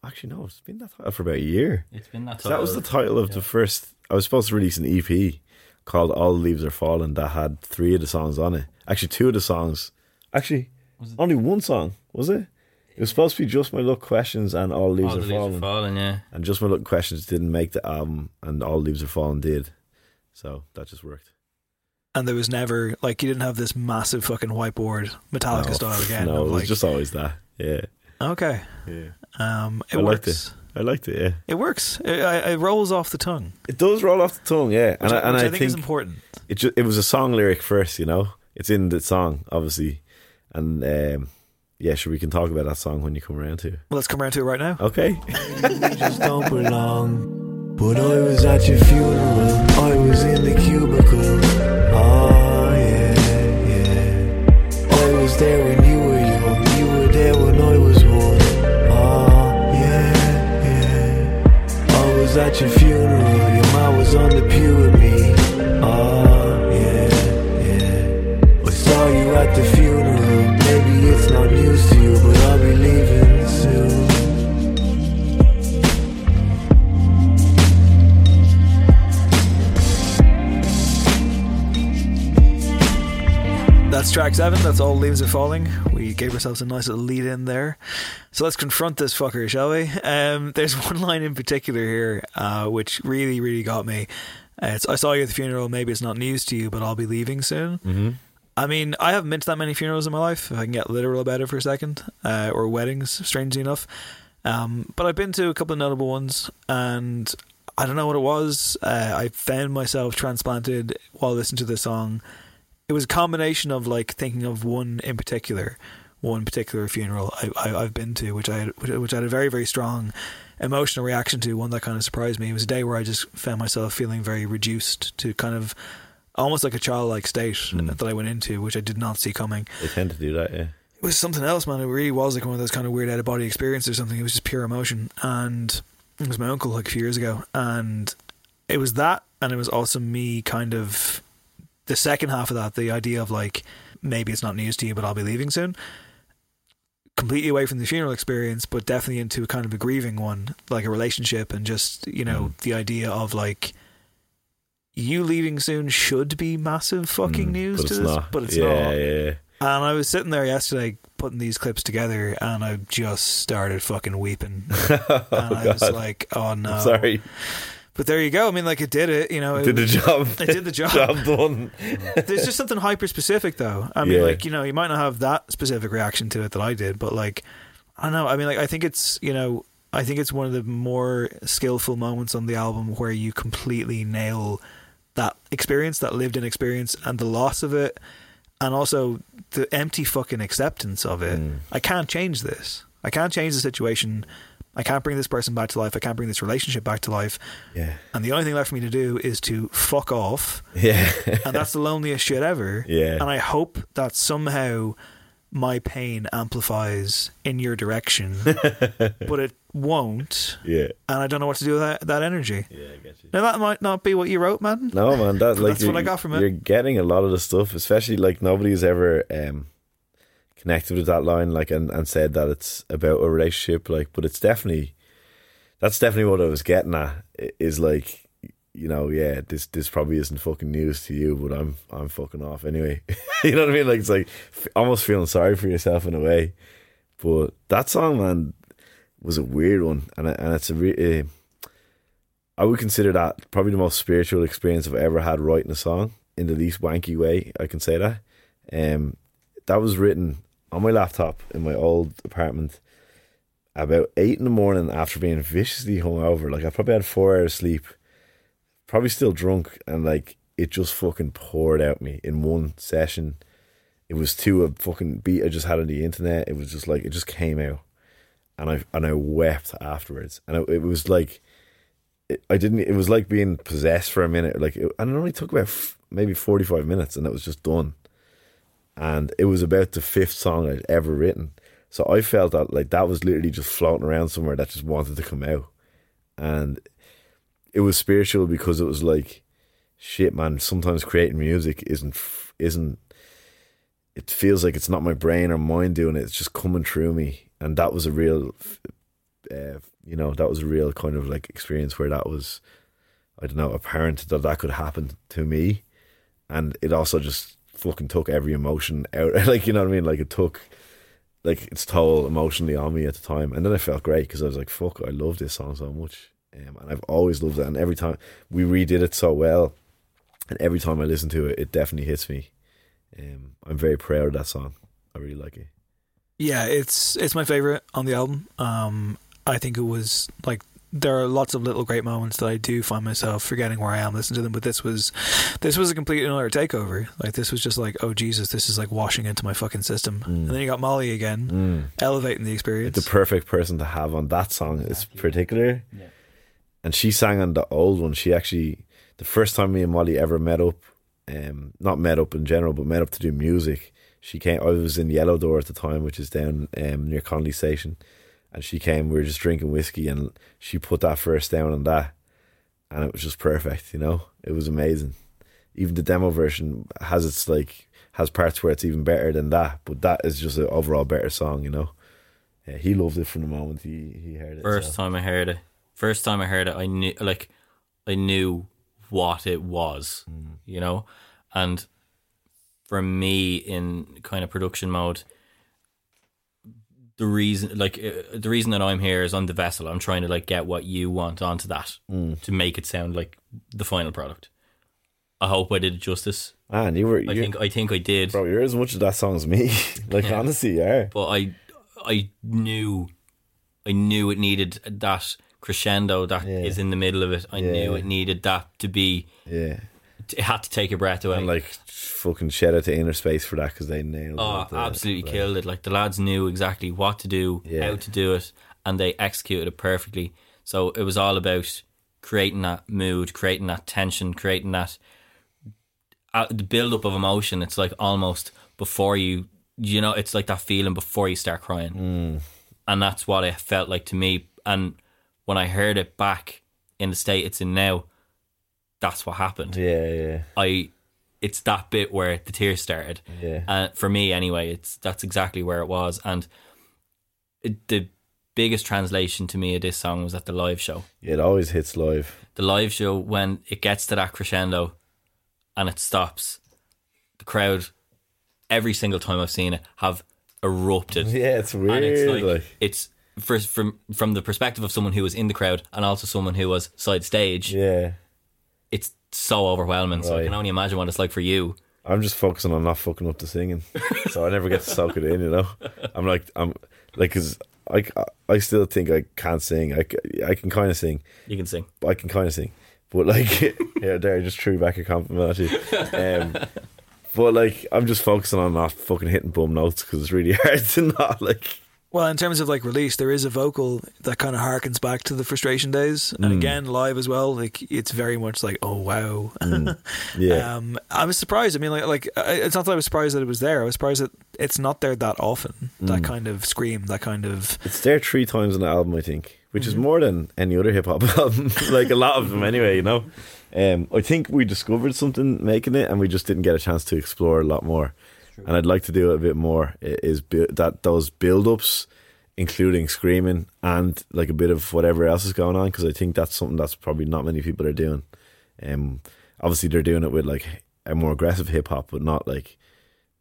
Actually, no, it's been that title for about a year. It's been that title. that was the title, title of the first. I was supposed to release an EP called "All the Leaves Are Falling" that had three of the songs on it. Actually, two of the songs. Actually, only one song was it? It was supposed to be just my luck questions and all leaves, All are, the Leaves Are falling. Falling, yeah. And just my luck questions didn't make the album, and all leaves are falling did. So that just worked. And there was never like you didn't have this massive fucking whiteboard Metallica No, style *laughs* again. No, it was like, just always that. Yeah, okay. yeah. Um, it I liked works. I liked it. Yeah, It works. It, it it rolls off the tongue, it does roll off the tongue. Yeah, which, and I, I, and which I, I think, is important. it ju- it was a song lyric first. You know, it's in the song, obviously, and um, yeah, sure we can talk about that song when you come around to. it. Well, let's come around to it right now. Okay. *laughs* just don't belong. But I was at your funeral, I was in the cubicle. Oh, yeah, yeah. I was there when was at your funeral, your ma was on the pew with me. Oh, yeah, yeah. I saw you at the funeral, maybe it's not news to you, but I'll be leaving soon. That's track seven. That's all leaves are falling. Gave ourselves a nice little lead in there. So let's confront this fucker, shall we? Um, there's *laughs* one line in particular here uh, which really, really got me. Uh, it's, I saw you at the funeral. Maybe it's not news to you, but I'll be leaving soon. Mm-hmm. I mean, I haven't been to that many funerals in my life, if I can get literal about it for a second, uh, or weddings, strangely enough. Um, but I've been to a couple of notable ones, and I don't know what it was. Uh, I found myself transplanted while listening to the song. It was a combination of like thinking of one in particular, one particular funeral I, I, I've been to, which I had, which I had a very very strong emotional reaction to. One that kind of surprised me. It was a day where I just found myself feeling very reduced to kind of almost like a childlike state hmm. that I went into, which I did not see coming. They tend to do that. Yeah. It was something else, man. It really was like one of those kind of weird out of body experiences or something. It was just pure emotion. And it was my uncle like a few years ago. And it was that, and it was also me kind of the second half of that, the idea of like, maybe it's not news to you, but I'll be leaving soon. Completely away from the funeral experience, but definitely into a kind of a grieving one, like a relationship, and just, you know, the idea of like, you leaving soon should be massive fucking Mm, news to this, not. but it's yeah, not. Yeah, And I was sitting there yesterday putting these clips together, and I just started fucking weeping. *laughs* and I was like, "Oh no!" I'm sorry. But there you go. I mean, like it did it. You know, it Did the job. It did the *laughs* job. job done. There's just something hyper specific, though. I mean, Yeah. like you know, you might not have that specific reaction to it that I did, but like, I don't know. I mean, like I think it's you know, I think it's one of the more skillful moments on the album where you completely nail that experience, that lived in experience, and the loss of it, and also the empty fucking acceptance of it. Mm. I can't change this. I can't change the situation. I can't bring this person back to life. I can't bring this relationship back to life. Yeah. And the only thing left for me to do is to fuck off. Yeah. and that's the loneliest shit ever. Yeah. And I hope that somehow my pain amplifies in your direction, *laughs* but it won't. Yeah. And I don't know what to do with that, that energy. Yeah, I get you. Now that might not be what you wrote, man. No, man, that like that's what I got from it. You're getting a lot of the stuff, especially like nobody's ever um, connected with that line, like and, and said that it's about a relationship, like, but it's definitely that's definitely what I was getting at. Is like, you know, yeah, this this probably isn't fucking news to you, but I'm I'm fucking off anyway. *laughs* you know what I mean? Like it's like almost feeling sorry for yourself in a way. But that song, man, was a weird one, and and it's a re- uh, I would consider that probably the most spiritual experience I've ever had writing a song in the least wanky way. I can say that. Um, that was written on my laptop in my old apartment about eight in the morning after being viciously hungover. Like I probably had four hours sleep, probably still drunk, and like it just fucking poured out me in one session. It was to a fucking beat I just had on the internet. It was just like it just came out, and I and I wept afterwards, and it, it was like it, I didn't. It was like being possessed for a minute. Like, it, and it only took about f- maybe forty five minutes, and it was just done. And it was about the fifth song I'd ever written, so I felt that like that was literally just floating around somewhere that just wanted to come out, and it was spiritual because it was like, shit, man. Sometimes creating music isn't isn't. It feels like it's not my brain or mind doing it. It's just coming through me, and that was a real uh, you know, that was a real kind of like experience where that was, I don't know, apparent that that could happen to me, and it also just fucking took every emotion out. *laughs* like you know what I mean? Like it took, like its toll emotionally on me at the time, and then I felt great because I was like, fuck, I love this song so much, um, and I've always loved it, and every time we redid it so well, and every time I listen to it, it definitely hits me. Um, I'm very proud of that song. I really like it. Yeah, it's it's my favorite on the album. Um, I think it was like there are lots of little great moments that I do find myself forgetting where I am listening to them, but this was this was a complete another takeover. Like this was just like, oh Jesus, this is like washing into my fucking system. And then you got Molly again, elevating the experience. the perfect person to have on that song is particular. And she sang on the old one. She actually, the first time me and Molly ever met up, um, not met up in general, but met up to do music. She came. I was in Yellow Door at the time, which is down um, near Connolly Station, and she came. We were just drinking whiskey, and she put that first down on that, and it was just perfect. You know, it was amazing. Even the demo version has its like has parts where it's even better than that, but that is just an overall better song. You know, yeah, he loved it from the moment he he heard it. First so. time I heard it, first time I heard it, I knew like I knew what it was, mm. you know, and for me in kind of production mode, the reason like uh, the reason that I'm here is on the vessel. I'm trying to like get what you want onto that to make it sound like the final product. I hope I did it justice. Man, you were. I think I think I did. bro, you're as much of that song as me. *laughs* like Yeah. honestly, yeah. but I I knew I knew it needed that crescendo that is Yeah. in the middle of it. I knew it needed that to be. Yeah. It had to take a breath away. And like fucking shed out to inner space for that because they nailed oh, it. The- absolutely like- killed it! Like the lads knew exactly what to do, Yeah. how to do it, and they executed it perfectly. So it was all about creating that mood, creating that tension, creating that uh, the build up of emotion. It's like almost before you, you know, it's like that feeling before you start crying. Mm. and that's what it felt like to me. And when I heard it back in the state it's in now, that's what happened. Yeah, yeah, I, it's that bit where the tears started. yeah. Uh, for me, anyway, it's that's exactly where it was. And it, the biggest translation to me of this song was at the live show. It always hits live. The live show when it gets to that crescendo, and it stops, the crowd, every single time I've seen it, have erupted. Yeah, it's weird. and it's like, like, it's for, from from the perspective of someone who was in the crowd and also someone who was side stage. yeah. It's so overwhelming. So I Right. can only imagine what it's like for you. I'm just focusing on not fucking up the singing, *laughs* so I never get to soak it in. You know, I'm like, I'm like, cause I, I still think I can't sing. I, c- I can kind of sing. You can sing. I can kind of sing, but like, *laughs* yeah, there, I just threw back a compliment at you. Um, *laughs* but like, I'm just focusing on not fucking hitting bum notes because it's really hard to not like. Well, in terms of like release, there is a vocal that kind of harkens back to the frustration days, and Mm. again live as well. Like it's very much like, oh wow. Mm. *laughs* Yeah, um, I was surprised. I mean, like, like it's not that I was surprised that it was there. I was surprised that it's not there that often. That Mm. kind of scream, that kind of it's there three times on the album, I think, which Mm-hmm. is more than any other hip hop *laughs* album. like a lot of them, anyway. You know, um, I think we discovered something making it, and we just didn't get a chance to explore a lot more. And I'd like to do it a bit more. Is bu- that those build ups, including screaming and like a bit of whatever else is going on, because I think that's something that's probably not many people are doing. Um, obviously they're doing it with like a more aggressive hip hop, but not like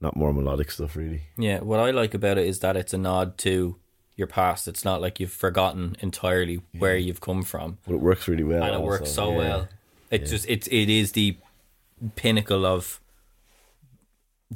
not more melodic stuff, really. Yeah, what I like about it is that it's a nod to your past. It's not like you've forgotten entirely where you've come from, But it works really well, and it also, works so yeah. well. It's just it's it is the pinnacle of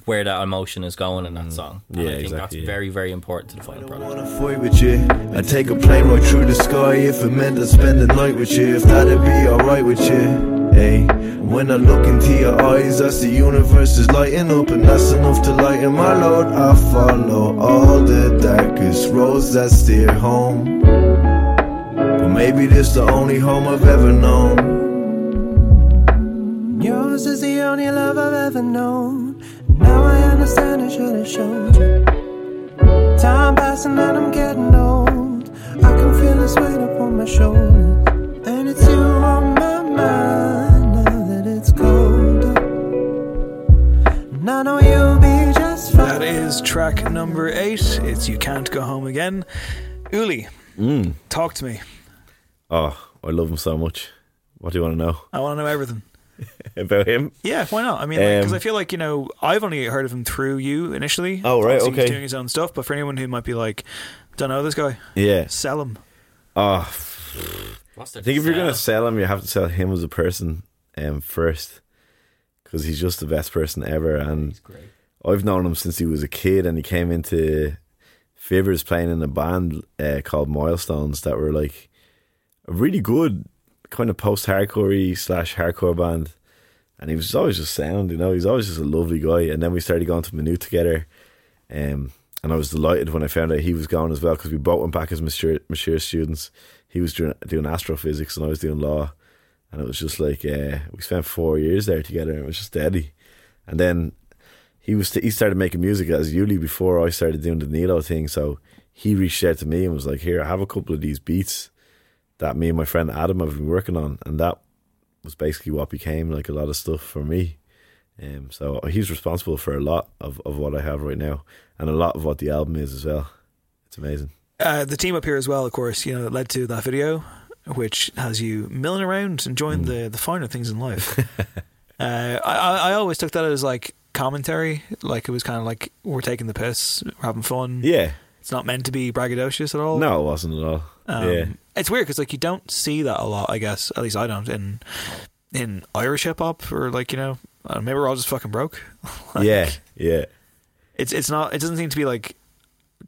where that emotion is going in that song. And Mm. Yeah, I think exactly, that's yeah. very very important to the final product. wanna fight with you. I take a plane right through the sky if it meant to spend the night with you. If that'd be alright with you. Hey, when I look into your eyes, I see universe is lighting up, and that's enough to lighten my load. I follow all the darkest roads that steer home. But maybe this the only home I've ever known. Yours is the only love I've ever known. Now I understand I should have showed you. Time passing and I'm getting old. I can feel this weight upon my shoulders. And it's you on my mind now that it's colder. And I know you'll be just fine. that is track number eight. It's you can't go home again. Uli, Mm. talk to me. Oh, I love him so much. What do you want to know I want to know everything. *laughs* about him? Yeah, why not? I mean, because Um, I feel like you know, I've only heard of him through you initially. Oh, right, Obviously, okay. He's doing his own stuff, but for anyone who might be like, don't know this guy, Yeah. sell him. *sighs* Oh, What's I think if you're gonna sell him, you have to sell him as a person um, first, because he's just the best person ever. And I've known him since he was a kid, and he came into Fivers playing in a band uh, called Milestones that were like really good kind of post hardcore slash hardcore band. And he was always just sound, you know, he's always just a lovely guy. And then we started going to Maynooth together. Um, and I was delighted when I found out he was going as well because we both went back as mature, mature students. He was doing, doing astrophysics and I was doing law. And it was just like, uh, we spent four years there together and it was just steady. And then he was he started making music as Yuli before I started doing the Nealo thing. So he reached out to me and was like, "Here, I have a couple of these beats that me and my friend Adam have been working on," and that was basically what became like a lot of stuff for me. Um, so he's responsible for a lot of, of what I have right now, and a lot of what the album is as well. It's amazing. Uh, the team up here as well, of course, you know, that led to that video, which has you milling around, enjoying the the finer things in life. *laughs* uh, I I always took that as like commentary, like it was kind of like we're taking the piss, we're having fun. Yeah, it's not meant to be braggadocious at all. No, it wasn't at all. Um, yeah, it's weird because like you don't see that a lot. I guess at least I don't in in Irish hip hop or like you know uh, maybe we're all just fucking broke. *laughs* Like, yeah, yeah. It's it's not. It doesn't seem to be like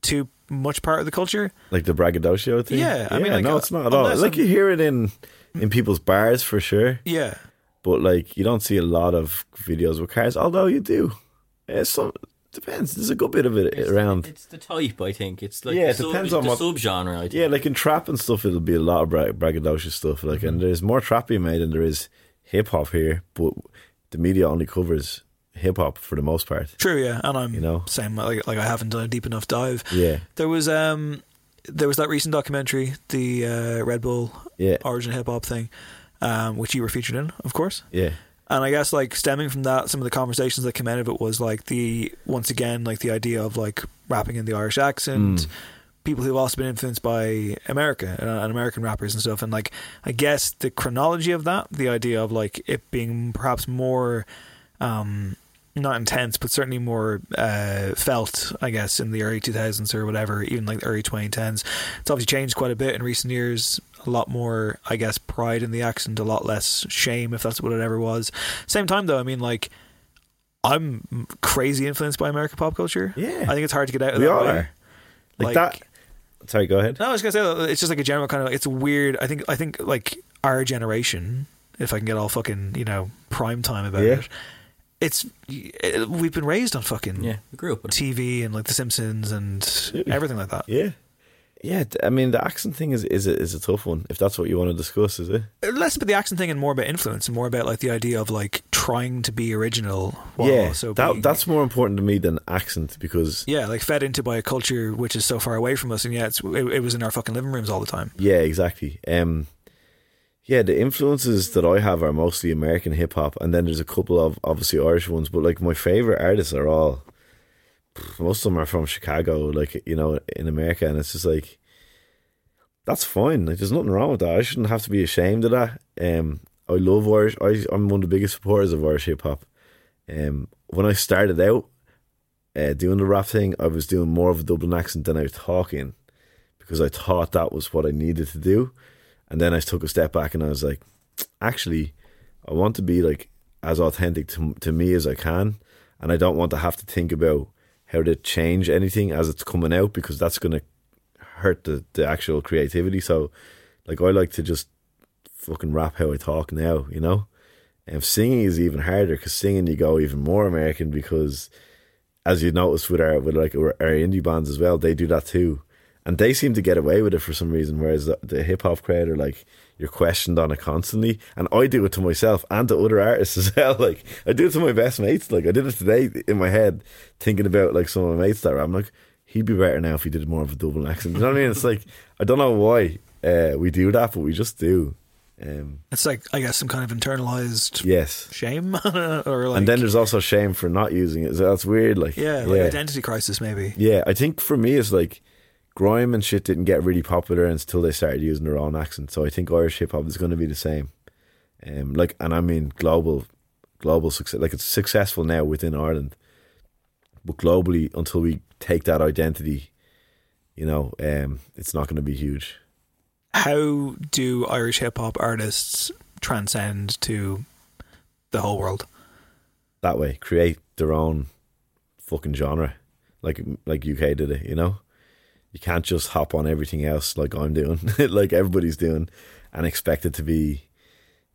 too much part of the culture. Like the braggadocio thing. Yeah, I mean, like, no, uh, it's not at all. Like I'm- you hear it in in people's bars for sure. Yeah. but like you don't see a lot of videos with cars. Although you do. Yeah, some depends. There's a good bit of it around. It's the type, I think. It's like Yeah, the it sub- depends on what- subgenre. I think. Yeah, like in trap and stuff, it'll be a lot of bra- braggadocious stuff. Like, Mm-hmm. and there's more trap being made than there is hip hop here. But the media only covers hip hop for the most part. True, yeah, and I'm You know? same like like I haven't done a deep enough dive. Yeah, There was um there was that recent documentary, the uh, Red Bull Yeah. Origin Hip Hop thing, um, which you were featured in, of course. yeah, And I guess like stemming from that, some of the conversations that came out of it was like the once again like the idea of like rapping in the Irish accent. Mm. People who've also been influenced by America and, and American rappers and stuff, and like I guess the chronology of that, the idea of like it being perhaps more, um, not intense, but certainly more uh, felt, I guess, in the early 2000s or whatever, even like the early 2010s. It's obviously changed quite a bit in recent years. A lot more, I guess, pride in the accent, a lot less shame, if that's what it ever was. Same time, though, I mean, like, I'm crazy influenced by American pop culture. Yeah. I think it's hard to get out of we that all way. are. Like, that. Sorry, go ahead. No, I was gonna say it's just like a general kind of. It's weird. I think. I think like our generation, if I can get all fucking you know prime time about Yeah. it, it's it, we've been raised on fucking Yeah, we grew up. TV and like The Simpsons and everything like that. Yeah, yeah. I mean, the accent thing is is a, is a tough one. If that's what you want to discuss, is it? Less about the accent thing and more about influence and more about like the idea of like trying to be original. While yeah, also that being, that's more important to me than accent because yeah, like fed into by a culture which is so far away from us, and yeah, it's, it, it was in our fucking living rooms all the time. Yeah, exactly. Um, yeah, the influences that I have are mostly American hip hop, and then there's a couple of obviously Irish ones. But like my favorite artists are all most of them are from Chicago, like you know, in America, and it's just like that's fine. Like there's nothing wrong with that. I shouldn't have to be ashamed of that. Um, I love Irish. I, I'm one of the biggest supporters of Irish hip hop. Um, when I started out uh, doing the rap thing, I was doing more of a Dublin accent than I was talking because I thought that was what I needed to do. And then I took a step back and I was like, actually, I want to be like as authentic to, to me as I can. And I don't want to have to think about how to change anything as it's coming out because that's going to hurt the, the actual creativity. So, like, I like to just fucking rap how I talk now, you know? And singing is even harder because singing you go even more American because, as you notice with our with like our, our indie bands as well, they do that too, and they seem to get away with it for some reason. Whereas the, the hip hop crowd are like you're questioned on it constantly, and I do it to myself and to other artists *laughs* as well. Like I do it to my best mates. Like I did it today in my head, thinking about like some of my mates that I'm like he'd be better now if he did more of a Dublin accent. You know what I mean? It's like I don't know why uh, we do that, but we just do. Um, It's like I guess some kind of internalized yes. shame, *laughs* or like and then there's also shame for not using it. So that's weird. Like yeah, like identity crisis maybe. Yeah, I think for me it's like grime and shit didn't get really popular until they started using their own accent. So I think Irish hip hop is going to be the same. Um, like, and I mean global, global success. Like it's successful now within Ireland, but globally until we take that identity, you know, um, it's not going to be huge. How do Irish hip hop artists transcend to the whole world? That way, create their own fucking genre, like like UK did it. You know, You can't just hop on everything else like I'm doing, *laughs* like everybody's doing, and expect it to be,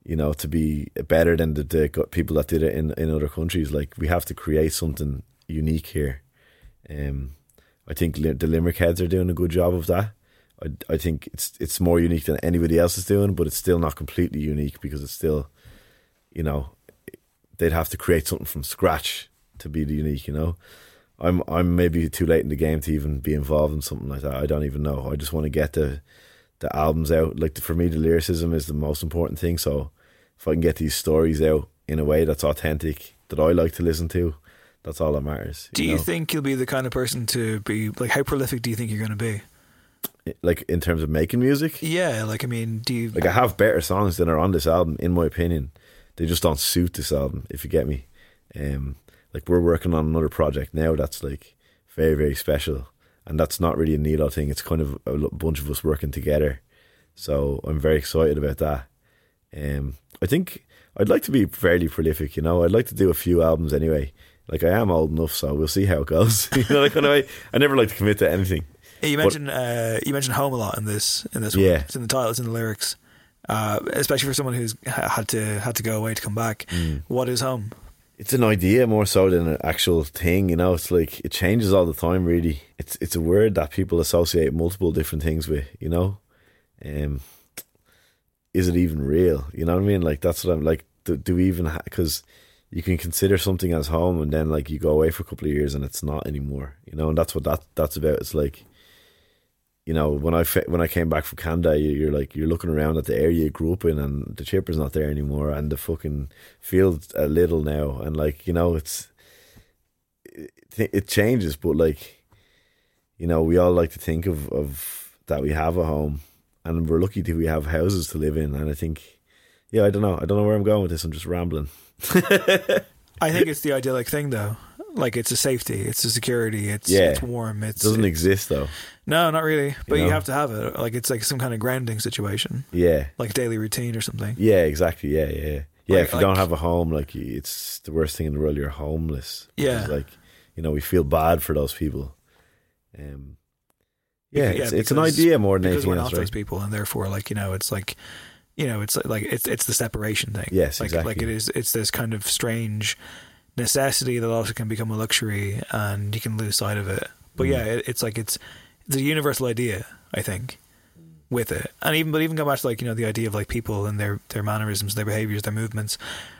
you know, to be better than the, the people that did it in in other countries. Like we have to create something unique here. Um, I think the Limerick heads are doing a good job of that. I I think it's it's more unique than anybody else is doing, but it's still not completely unique because it's still, you know, they'd have to create something from scratch to be unique. You know, I'm I'm maybe too late in the game to even be involved in something like that. I don't even know. I just want to get the the albums out. Like for me, the lyricism is the most important thing. So if I can get these stories out in a way that's authentic that I like to listen to, that's all that matters. Do you know? think you'll be the kind of person to be like how prolific do you think you're going to be? like in terms of making music? Yeah, like I mean, do you Like I have better songs than are on this album, in my opinion. They just don't suit this album, if you get me. Um, like we're working on another project now that's like very very special, and that's not really a Nealo thing. It's kind of a bunch of us working together. So I'm very excited about that. Um, I think I'd like to be fairly prolific. You know, I'd like to do a few albums anyway. Like I am old enough, so we'll see how it goes. *laughs* you know, that kind of way. I never like to commit to anything. Yeah, you But- mentioned uh, you mentioned home a lot in this in this one. Yeah. It's in the title, it's in the lyrics. Uh, especially for someone who's had to had to go away to come back. Mm. What is home? It's an idea more so than an actual thing. You know, it's like it changes all the time. Really, it's it's a word that people associate multiple different things with. You know, um, is it even real? You know what I mean? Like that's what I'm like. Do, do we even because you can consider something as home, and then like you go away for a couple of years, and it's not anymore. You know, and that's what that that's about. It's like. You know, when I when I came back from Canada, you- you're like you're looking around at the area you grew up in, and the chipper's not there anymore, and the fucking field's a little now, and like you know, it's it, it changes, but like you know, we all like to think of of that we have a home, and we're lucky that we have houses to live in, and I think, yeah, I don't know, I don't know where I'm going with this. I'm just rambling. *laughs* I think it's the idyllic thing, though. Like it's a safety, it's a security, it's Yeah. it's warm. It doesn't exist though. No, not really. But you, know? have to have it. Like it's like some kind of grounding situation, Yeah, like daily routine or something. yeah, exactly. Yeah, yeah, yeah. Yeah, Like- if you don't have a home, like it's the worst thing in the world. You're homeless. Yeah. Like you know, we feel bad for those people. Um, yeah, it's, it's an idea more than because anything we're else, not right? those people, and therefore, like you know, it's like you know, it's like it's it's the separation thing. Yes, like, exactly. Like it is. It's this kind of strange necessity that also can become a luxury, and you can lose sight of it. But Mm. yeah, it, it's like it's it's a universal idea. I think with it, and even but even go back to like you know the idea of like people and their their mannerisms, their behaviors, their movements.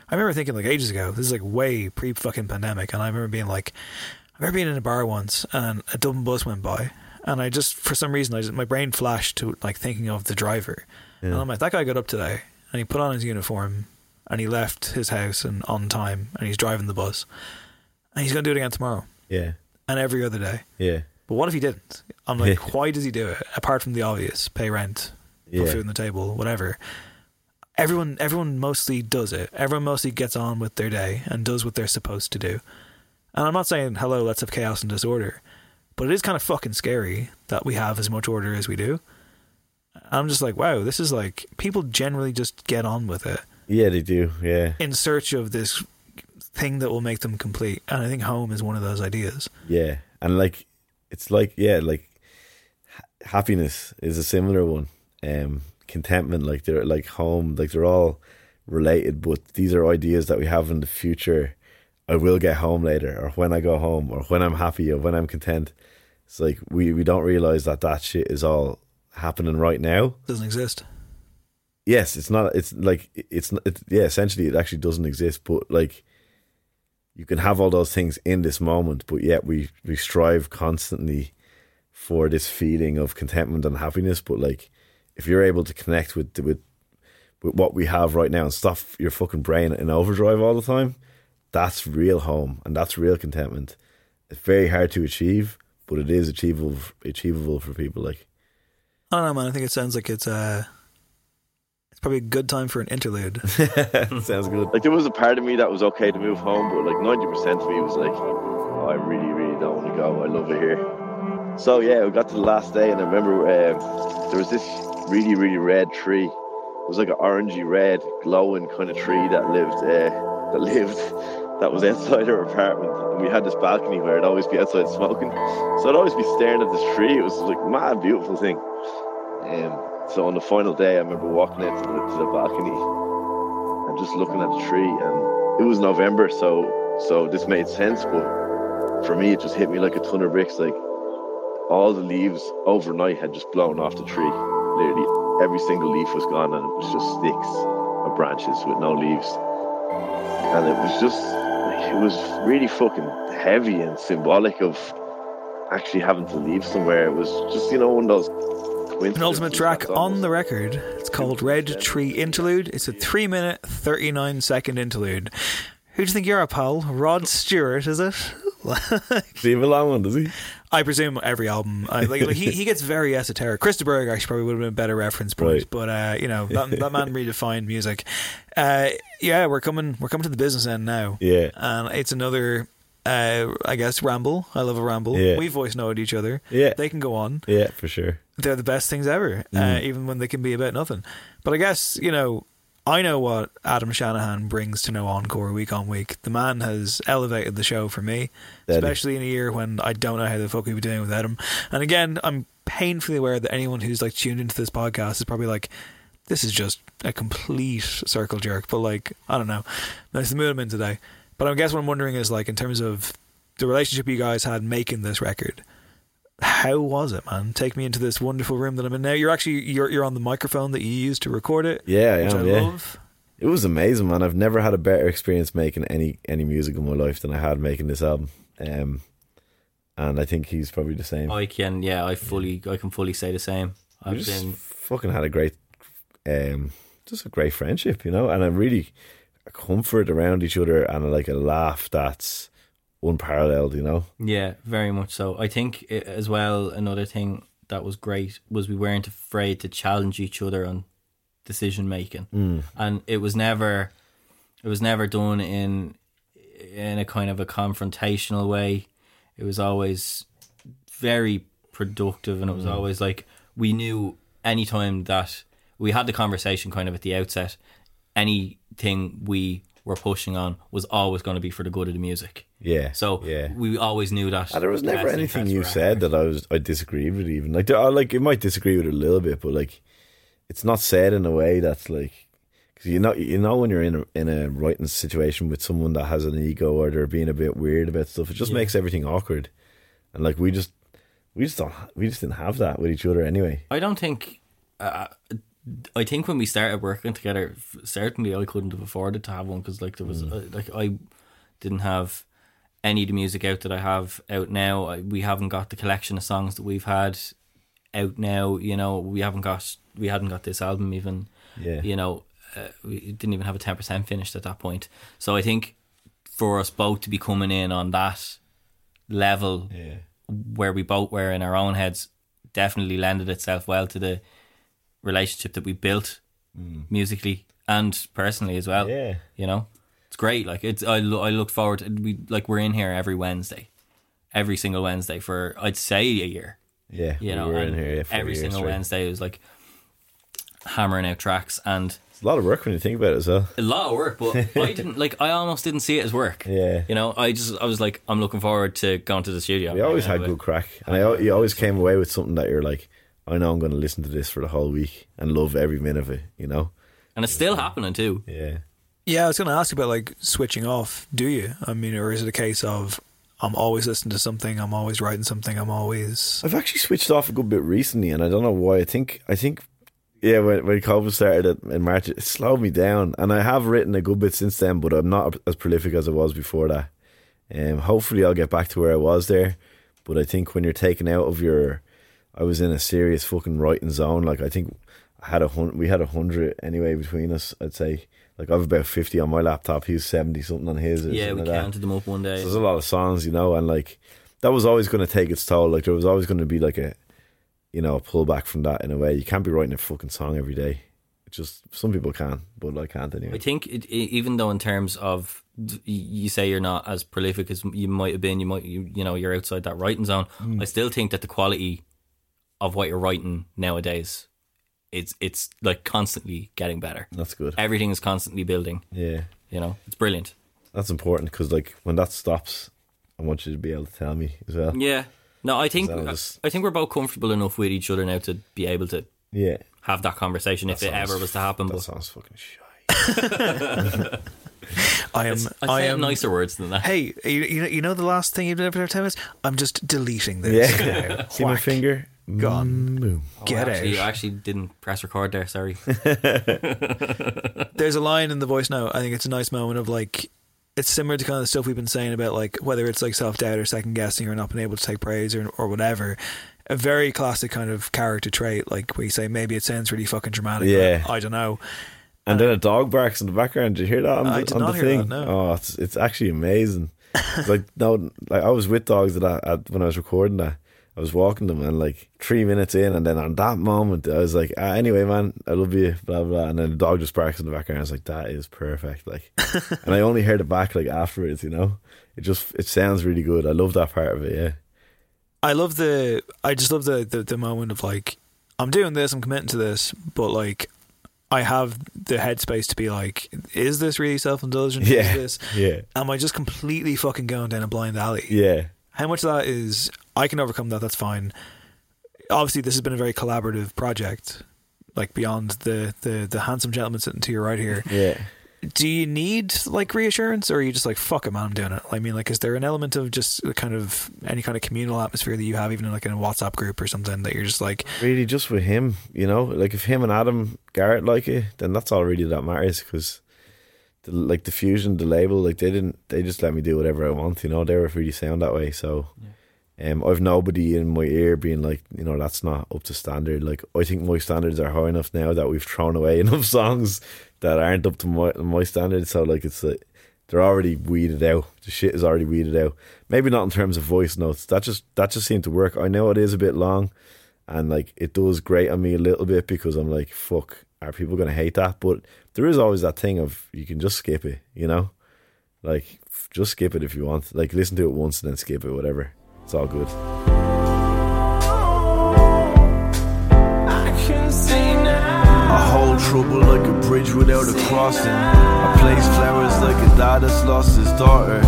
I remember thinking like ages ago. This is like way pre fucking pandemic, and I remember being like, I remember being in a bar once, and a Dublin bus went by, and I just for some reason I just my brain flashed to like thinking of the driver, and I'm like that guy got up today and he put on his uniform and he left his house and on time and he's driving the bus, and he's gonna do it again tomorrow Yeah, and every other day. yeah, But what if he didn't? I'm like, *laughs* why does he do it? Apart from the obvious, pay rent, put Yeah. food on the table, whatever. Everyone, everyone mostly does it. Everyone mostly gets on with their day and does what they're supposed to do. And I'm not saying, hello, let's have chaos and disorder, but it is kind of fucking scary that we have as much order as we do. I'm just like, wow, this is like people generally just get on with it yeah. They do. Yeah, in search of this thing that will make them complete. And I think home is one of those ideas. Yeah, and like it's like yeah, like ha- happiness is a similar one. Um, contentment, like they're like home, like they're all related, but these are ideas that we have in the future. I will get home later, or when I go home, or when I'm happy, or when I'm content. It's like we we don't realize that that shit is all happening right now. Doesn't exist. Yes, it's not. It's like it's not- it, yeah. Essentially, it actually doesn't exist. But like, you can have all those things in this moment, but yet we we strive constantly for this feeling of contentment and happiness. But like, if you're able to connect with with with what we have right now and stop your fucking brain in overdrive all the time, that's real home and that's real contentment. It's very hard to achieve, but it is achievable achievable for people. Like, I don't know, man. I think it sounds like it's uh it's probably a good time for an interlude. *laughs* sounds good. Like there was a part of me that was okay to move home, but like ninety percent of me was like, oh, I really, really don't want to go. I love it here. So yeah, we got to the last day, and I remember um, there was this really, really red tree. It was like an orangey red, glowing kind of tree that lived uh, that *laughs* lived that was outside our apartment, and we had this balcony where I'd always be outside smoking. So I'd always be staring at this tree. It was like a mad beautiful thing. Um, so on the final day, I remember walking out to the, to the balcony and just looking at the tree, and it was November, so so this made sense. But for me, it just hit me like a ton of bricks. Like all the leaves overnight had just blown off the tree. Literally every single leaf was gone, and it was just sticks or branches with no leaves. And it was just it was really fucking heavy and symbolic of actually having to leave somewhere. It was just you know one of those An ultimate track on the record. It's called Red Tree Interlude. It's a 3 minute, 39 second interlude. Who do you think you're a pal? Rod Stewart, is it? Leave a long one, does he? I presume every album. I, like, like, he, he gets very esoteric. Berg actually probably would have been a better reference point, Right. but uh, you know that, that man *laughs* redefined music. Uh, yeah, we're coming. We're coming to the business end now. Yeah. and it's another. Uh, I guess ramble. I love a ramble. Yeah. We voice note each other. Yeah. they can go on. Yeah, for sure. They're the best things ever, uh, Mm. even when they can be about nothing. But I guess you know. I know what Adam Shanahan brings to No Encore week on week. The man has elevated the show for me, especially in a year when I don't know how the fuck we'd be doing without him. And again, I'm painfully aware that anyone who's like tuned into this podcast is probably like, this is just a complete circle jerk. But like, I don't know. That's the mood I'm in today. But I guess what I'm wondering is like, in terms of the relationship you guys had making this record, how was it, man? Take me into this wonderful room that I'm in now. You're actually you're you're on the microphone that you used to record it. Yeah, I which am. I yeah. love. It was amazing, man. I've never had a better experience making any any music in my life than I had making this album. Um, and I think he's probably the same. I can, yeah, I fully, I can fully say the same. I've just been, fucking had a great, um, just a great friendship, you know, and a really a comfort around each other and like a laugh that's unparalleled, you know. yeah, very much so. I think i as well. Another thing that was great was we weren't afraid to challenge each other on decision making, Mm. and it was never, it was never done in in a kind of a confrontational way. It was always very productive, and it was Mm. always like we knew anytime that we had the conversation kind of at the outset, anything we were pushing on was always going to be for the good of the music. Yeah. So yeah. we always knew that. And there was never anything you said that I was I disagreed with even like there, I like I might disagree with it a little bit, but like it's not said in a way that's like because you know you know when you're in a, in a writing situation with someone that has an ego or they're being a bit weird about stuff, it just Yeah. makes everything awkward, and like we just we just don't we just didn't have that with each other anyway. I don't think. Uh, I think when we started working together, certainly I couldn't have afforded to have one because like there was Mm. uh, like I didn't have any of the music out that I have out now. I, we haven't got the collection of songs that we've had out now. You know, we haven't got we hadn't got this album even. Yeah. You know, uh, we didn't even have a ten percent finished at that point. So I think for us both to be coming in on that level Yeah. where we both were in our own heads definitely lended itself well to the relationship that we built mm. musically and personally as well. Yeah. You know, it's great. Like it's, I, lo- I look forward to, we, like we're in here every Wednesday, every single Wednesday for, I'd say a year, Yeah, you we know, in here, yeah, every single straight. Wednesday it was like hammering out tracks and It's a lot of work when you think about it as well. a lot of work, but *laughs* I didn't like. I almost didn't see it as work. Yeah. you know, I just I was like, I'm looking forward to going to the studio. We always had good crack, and I, you always came away with something that you're like, I know I'm going to listen to this for the whole week and love every minute of it. You know? and it's still happening too. Yeah. Yeah, I was going to ask you about like switching off. Do you? I mean, or is it a case of I'm always listening to something, I'm always writing something, I'm always. I've actually switched off a good bit recently, and I don't know why. I think I think yeah, when when COVID started in March, it slowed me down, and I have written a good bit since then, but I'm not as prolific as I was before that. Um, hopefully, I'll get back to where I was there, but I think when you're taken out of your, I was in a serious fucking writing zone. Like I think I had a hundred, we had a hundred anyway between us. I'd say like I've about fifty on my laptop. He's seventy something on his. or Yeah, something we like that. counted them up one day. So there's a lot of songs, you know, and like that was always going to take its toll. Like there was always going to be like a, you know, a pullback from that in a way. You can't be writing a fucking song every day. It just some people can, but I can't anyway. I think it, e- even though in terms of you say you're not as prolific as you might have been, you might you, you know you're outside that writing zone. Mm. I still think that the quality of what you're writing nowadays, it's it's like constantly getting better. That's good. Everything is constantly building. Yeah, You know, it's brilliant. That's important because like when that stops, I want you to be able to tell me as well. Yeah. No, I think just- I think we're both comfortable enough with each other now to be able to Yeah. have that conversation if That it ever was to happen. That But sounds fucking shy. *laughs* I am. I'd I am nicer words than that. Hey, you, you know, you know the last thing you've done for ten minutes? I'm just deleting this. Yeah. *laughs* See my finger? Gone. Boom. Get Oh, actually, out. I actually didn't press record there. Sorry. *laughs* *laughs* There's a line in the voice note. I think it's a nice moment of like, it's similar to kind of the stuff we've been saying about like whether it's like self doubt or second guessing or not being able to take praise or or whatever. A very classic kind of character trait, like we say maybe it sounds really fucking dramatic. Yeah. I don't know. And then uh, a dog barks in the background. Did you hear that on I the, did on not the hear thing? that, no. Oh, it's it's actually amazing. Like *laughs* no, like I was with dogs at, that, at when I was recording that. I was walking them and like three minutes in, and then on that moment, I was like, ah, "Anyway, man, I love you." Blah blah. And then the dog just barks in the background. I was like, "That is perfect." Like, *laughs* and I only heard it back like afterwards. You know, it just it sounds really good. I love that part of it. Yeah. I love the. I just love the, the the moment of like, I'm doing this, I'm committing to this, but like, I have the headspace to be like, is this really self indulgent? Yeah. Is this? Yeah. Am I just completely fucking going down a blind alley? Yeah. How much of that is I can overcome that? That's fine. Obviously, this has been a very collaborative project, like beyond the the the handsome gentleman sitting to your right here. Yeah. Do you need like reassurance, or are you just like fuck it, man, I'm doing it? I mean, like, is there an element of just kind of any kind of communal atmosphere that you have, even in like in a WhatsApp group or something, that you're just like, really just with him, you know, like if him and Adam Garrett like it, then that's all really that matters because, the, like the fusion, the label, like they didn't, they just let me do whatever I want, you know. They were really sound that way, so. Um, I've nobody in my ear being like, you know, that's not up to standard. Like, I think my standards are high enough now that we've thrown away *laughs* enough songs that aren't up to my my standards. So, like, it's like they're already weeded out. The shit is already weeded out. Maybe not in terms of voice notes. That just that just seemed to work. I know it is a bit long, and like it does grate on me a little bit because I'm like, fuck, are people gonna hate that? But there is always that thing of you can just skip it, you know, like just skip it if you want. Like listen to it once and then skip it, whatever. It's all good. I hold trouble like a bridge without a crossing. I place flowers like a dad that's lost his daughter.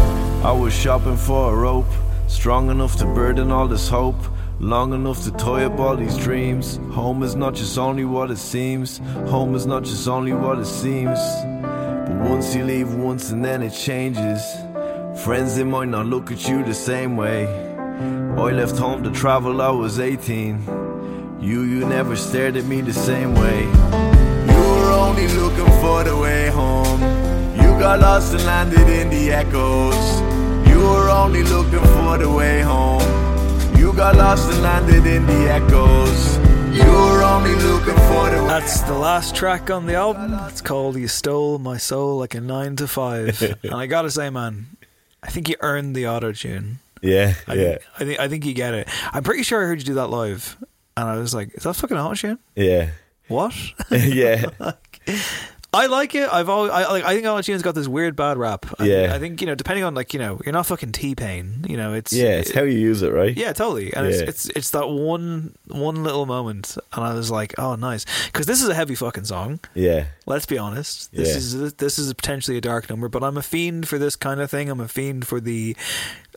I was shopping for a rope, strong enough to burden all this hope, long enough to toy up all these dreams. Home is not just only what it seems, home is not just only what it seems. But once you leave once and then it changes. Friends, they might not look at you the same way. I left home to travel, I was 18. You, you never stared at me the same way. You were only looking for the way home. You got lost and landed in the echoes. You were only looking for the way home. You got lost and landed in the echoes. You were only looking for the That's the last track on the album. It's called "You Stole My Soul Like a Nine to 5. *laughs* and I gotta say, man, I think you earned the auto tune. Yeah, I yeah, think, I think I think you get it. I'm pretty sure I heard you do that live, and I was like, "Is that fucking auto tune? yeah, What?" *laughs* yeah, *laughs* I like it. I've always, I like. I think auto tune's got this weird bad rap. I, Yeah. I think you know, depending on like you know, you're not fucking T Pain. You know, it's yeah. It's how you use it, right? Yeah, totally. And Yeah. it's, it's it's that one one little moment, and I was like, oh, nice, because this is a heavy fucking song. yeah, Let's be honest. This Yeah. is this is potentially a dark number, but I'm a fiend for this kind of thing. I'm a fiend for the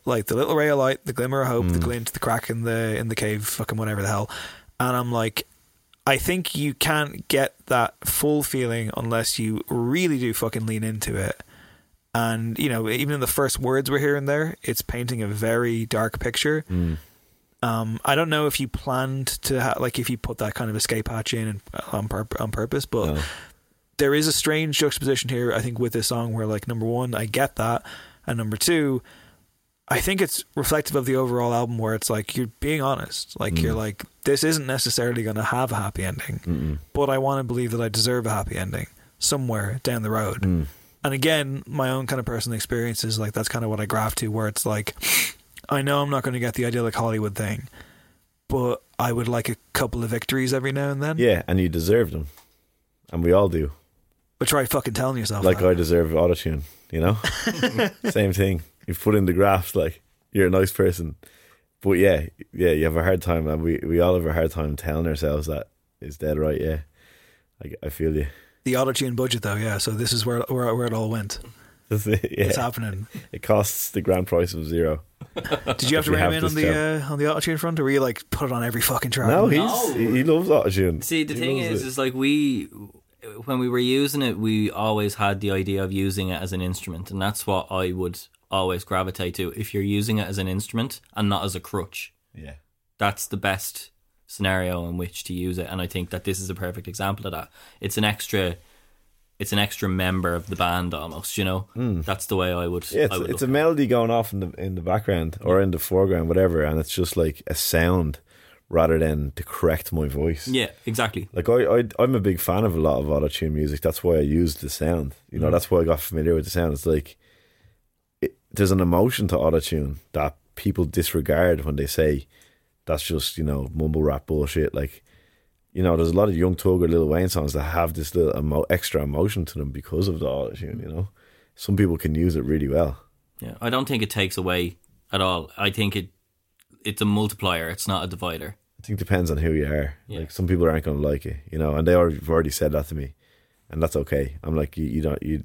like the little ray of light, the glimmer of hope, Mm. the glint, the crack in the in the cave, fucking whatever the hell. And I'm like, I think you can't get that full feeling unless you really do fucking lean into it. And you know, even in the first words we're hearing there, it's painting a very dark picture. Mm. Um, I don't know if you planned to ha- like if you put that kind of escape hatch in and, on pur- on purpose, but No. there is a strange juxtaposition here. I think with this song where like number one, I get that, and number two, I think it's reflective of the overall album where it's like you're being honest. Like Mm. you're like this isn't necessarily going to have a happy ending, Mm-mm. but I want to believe that I deserve a happy ending somewhere down the road. Mm. And again, my own kind of personal experience is like that's kind of what I graft to, where it's like I know I'm not going to get the idyllic Hollywood thing, but I would like a couple of victories every now and then. yeah. And you deserve them, and we all do. But try fucking telling yourself Like that. I deserve autotune, you know. *laughs* Same thing. You've put in the graphs like you're a nice person, but yeah, yeah, you have a hard time, and we we all have a hard time telling ourselves that is dead right. Yeah, I, I feel you. the auto tune budget though, yeah. So this is where where, where it all went. *laughs* That's it, yeah. It's happening. It costs the grand price of zero. *laughs* Did you have to ram rein in on the uh, on the auto tune front, or were you like put it on every fucking track? No, he's he, he loves autotune. See, the He thing loves is, it. is like we, when we were using it, we always had the idea of using it as an instrument, and that's what I would always gravitate to. If you're using it as an instrument and not as a crutch, yeah, that's the best scenario in which to use it. And I think that this is a perfect example of that. It's an extra, it's an extra member of the band almost. You know, that's the way I would. Yeah, it's, I would it's a melody going off in the in the background or in the foreground, whatever, and it's just like a sound rather than to correct my voice. Yeah, exactly. Like I, I I'm a big fan of a lot of auto tune music. That's why I use the sound. You know, Mm. that's why I got familiar with the sound. It's like there's an emotion to auto tune that people disregard when they say that's just you know mumble rap bullshit. Like you know, there's a lot of Young Thug or Lil Wayne songs that have this little emo- extra emotion to them because of the auto tune. You know, some people can use it really well. Yeah, I don't think it takes away at all. I think it it's a multiplier. It's not a divider. I think it depends on who you are. Yeah. Like some people aren't going to like it, you know, and they already, have already said that to me, and that's okay. I'm like, you, you don't, you,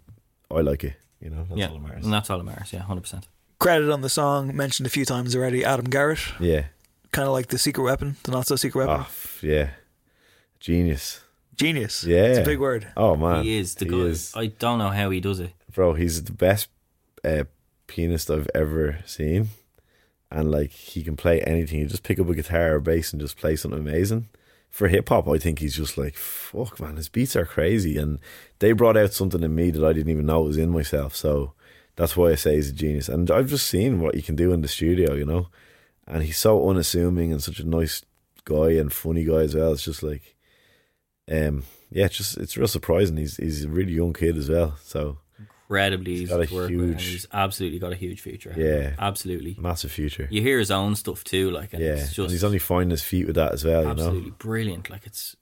I like it, you know. That's yeah, all that matters. and that's all that matters. Yeah, hundred percent. Credit on the song mentioned a few times already. Adam Garrett, Yeah, kind of like the secret weapon, the not so secret weapon. oh, yeah, genius. Genius. Yeah, it's a big word. Oh man, he is the he guy. I don't know how he does it. bro. He's the best uh, pianist I've ever seen, and like he can play anything. He just pick up a guitar or bass and just play something amazing. For hip hop, I think he's just like fuck, man. His beats are crazy, and they brought out something in me that I didn't even know was in myself. So that's why I say he's a genius. And I've just seen what he can do in the studio, you know. And he's so unassuming and such a nice guy and funny guy as well. It's just like, um, yeah, it's just it's real surprising. He's he's a really young kid as well. So Incredibly easy got a to work with, and huge- he's absolutely got a huge future. Yeah. absolutely. massive future. You hear his own stuff too, like and yeah, it's and he's only finding his feet with that as well. You absolutely know, brilliant. Like it's,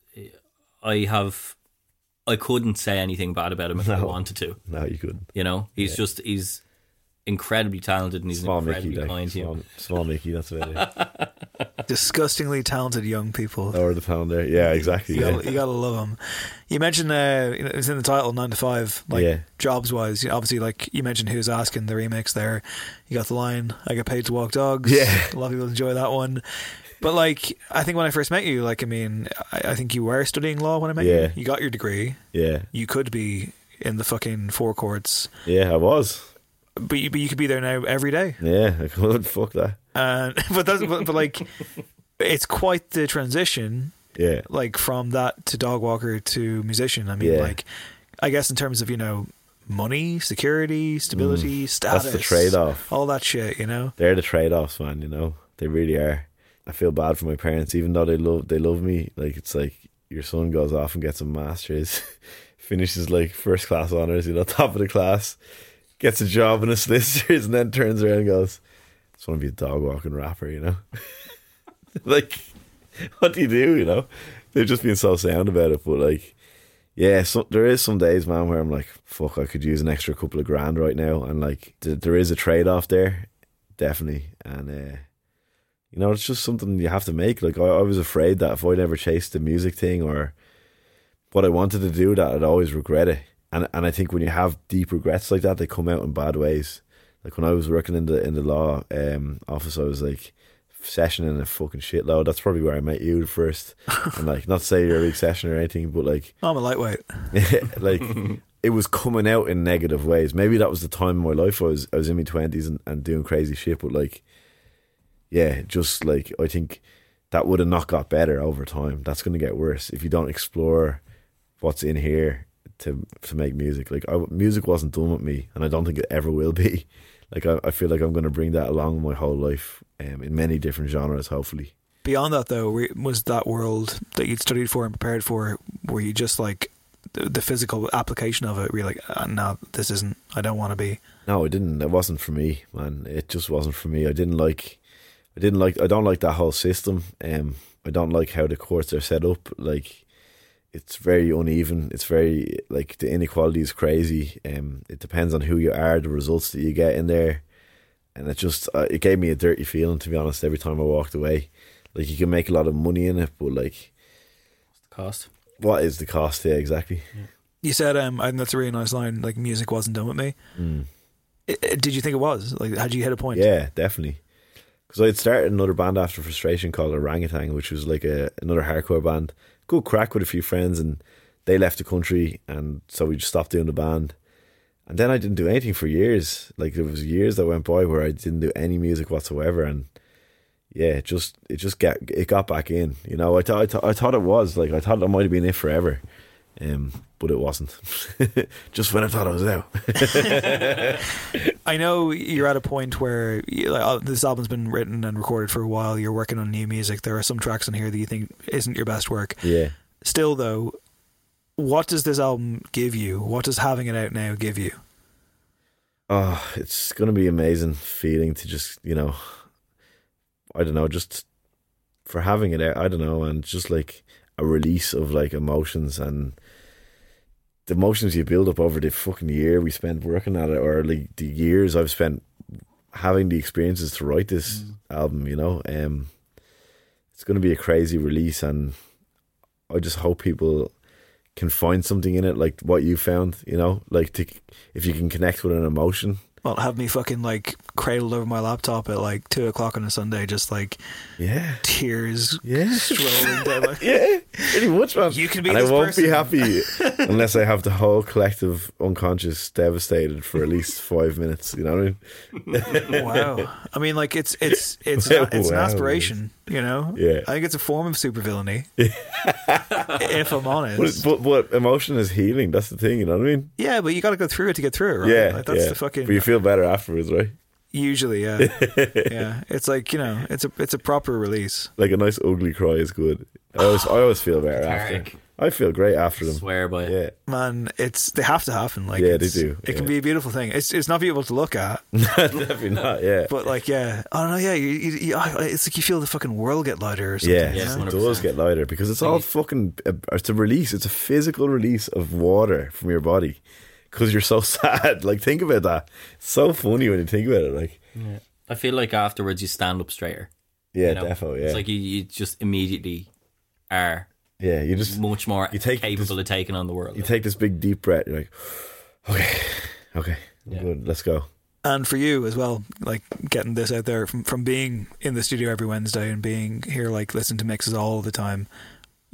I have, I couldn't say anything bad about him if I wanted to. no, you couldn't. You know, he's Yeah. just he's incredibly talented and he's Small incredibly Mickey, like, kind to small, small Mickey. That's about it. *laughs* *laughs* Disgustingly talented young people. Or the pounder. Yeah, exactly. You Yeah. gotta, you gotta love them. You mentioned uh, you know, it's in the title nine to five. Like Yeah. jobs wise, you know, obviously, like you mentioned, who's asking the remix there. You got the line, "I get paid to walk dogs." Yeah. a lot of people enjoy that one. But like, I think when I first met you, like, I mean, I, I think you were studying law when I met Yeah. you. You got your degree. yeah, You could be in the fucking four courts, yeah. I was. But you, but you could be there now every day. Yeah, *laughs* I could. Fuck that. And *laughs* but that's but, but like, it's quite the transition. Yeah, like from that to dog walker to musician. I mean, Yeah. like, I guess in terms of you know money, security, stability, status, Mm. that's the trade-off. all that shit. You know, They're the trade offs, man. You know, they really are. I feel bad for my parents, even though they love they love me. Like it's like your son goes off and gets a master's, *laughs* finishes like first class honors, you know, top of the class, gets a job in a *laughs* solicitor's, and then turns around and goes, "I just want to be a dog walking rapper," you know. *laughs* like, what do you do? You know, They've just been so sound about it, but like. Yeah, so, there is some days, man, where I'm like, fuck, I could use an extra couple of grand right now, and like, th- there is a trade off there, definitely, and uh, you know, it's just something you have to make. Like, I, I was afraid that if I'd never chased the music thing or what I wanted to do, that I'd always regret it, and and I think when you have deep regrets like that, they come out in bad ways. Like when I was working in the in the law um, office, I was like sessioning a fucking shitload. That's probably where I met you first, *laughs* and like, not to say you're a big session or anything, but like. I'm a lightweight. *laughs* like it was coming out in negative ways. Maybe that was the time in my life I was I was in my twenties and, and doing crazy shit, but like yeah, just like I think that would have not got better over time. That's gonna get worse if you don't explore what's in here to to make music. Like I, music wasn't done with me, and I don't think it ever will be. *laughs* Like I, I feel like I'm gonna bring that along my whole life, um, in many different genres. Hopefully, Beyond that, though, was that world that you'd studied for and prepared for, were you just like the, the physical application of it? Were you like, uh, no, this isn't. I don't want to be. No, it didn't. It wasn't for me, man. It just wasn't for me. I didn't like. I didn't like. I don't like that whole system. Um, I don't like how the courts are set up. Like, it's very uneven. It's very like the inequality is crazy. Um, it depends on who you are, the results that you get in there, and it just uh, it gave me a dirty feeling to be honest. Every time I walked away, like you can make a lot of money in it, but like, what's the Cost. what is the cost? Yeah, exactly. You said, um, I think that's a really nice line. Like music wasn't done with me. Mm. I- I- Did you think it was? Like, had you hit a point? Yeah, definitely. Because I'd started another band after Frustration called Orangutan, which was like a another hardcore band. Good crack with a few friends, and they left the country, and so we just stopped doing the band. And then I didn't do anything for years. Like there was years that went by where I didn't do any music whatsoever, and yeah, it just it just got it got back in. You know, I thought I, thought I thought it was like I thought it might have been it forever, um, but it wasn't. *laughs* just when I thought I was out. *laughs* I know you're at a point where you, like, oh, this album's been written and recorded for a while. You're working on new music. There are some tracks on here that you think isn't your best work. yeah. Still, though, what does this album give you? What does having it out now give you? Oh, it's going to be amazing feeling to just, you know, I don't know, just for having it out, I don't know, and just like a release of like emotions and the emotions you build up over the fucking year we spent working at it, or like the years I've spent having the experiences to write this album, you know. Um, it's going to be a crazy release, and I just hope people can find something in it, like what you found, you know, like to if you can connect with an emotion. Well, have me fucking like cradled over my laptop at like two o'clock on a Sunday, just like Yeah, tears yeah, strolling down my. *laughs* yeah, pretty much, man. You can be and this I won't person. be happy *laughs* unless I have the whole collective unconscious devastated for at least five minutes. You know what I mean? wow. I mean, like it's it's *laughs* it's Wow, it's an wow. aspiration, you know. Yeah. I think it's a form of supervillainy. if I'm But, honest. but but emotion is healing. That's the thing. You know what I mean? yeah, but you got to go through it to get through it, right? Yeah, like, that's yeah. the fucking. But you feel better afterwards, right? usually, yeah, *laughs* yeah. It's like you know, it's a it's a proper release. Like a nice ugly cry is good. I always I always feel better after. Cathartic. I feel great after them. Swear by it. Yeah, Man, it's they have to happen. Like Yeah, they it's- do, It can yeah. be a beautiful thing. It's it's not beautiful to look at, *laughs* definitely not. Yeah, but like yeah, I don't know. Yeah, you, you, you, I- it's like you feel the fucking world get lighter or something. Yeah, you Yes, know? it 100%. does get lighter because it's all fucking. uh, It's a release. It's a physical release of water from your body because you're so *laughs* sad. Like think about that. It's so funny when you think about it. Like I feel like afterwards you stand up straighter. yeah, you know? definitely. Yeah, It's like you, you just immediately are yeah. You just much more You take capable this- of taking on the world. you take this big deep breath. You're like, okay, okay, Yeah. good. Let's go. and for you as well, like getting this out there from from being in the studio every Wednesday and being here, like listening to mixes all the time.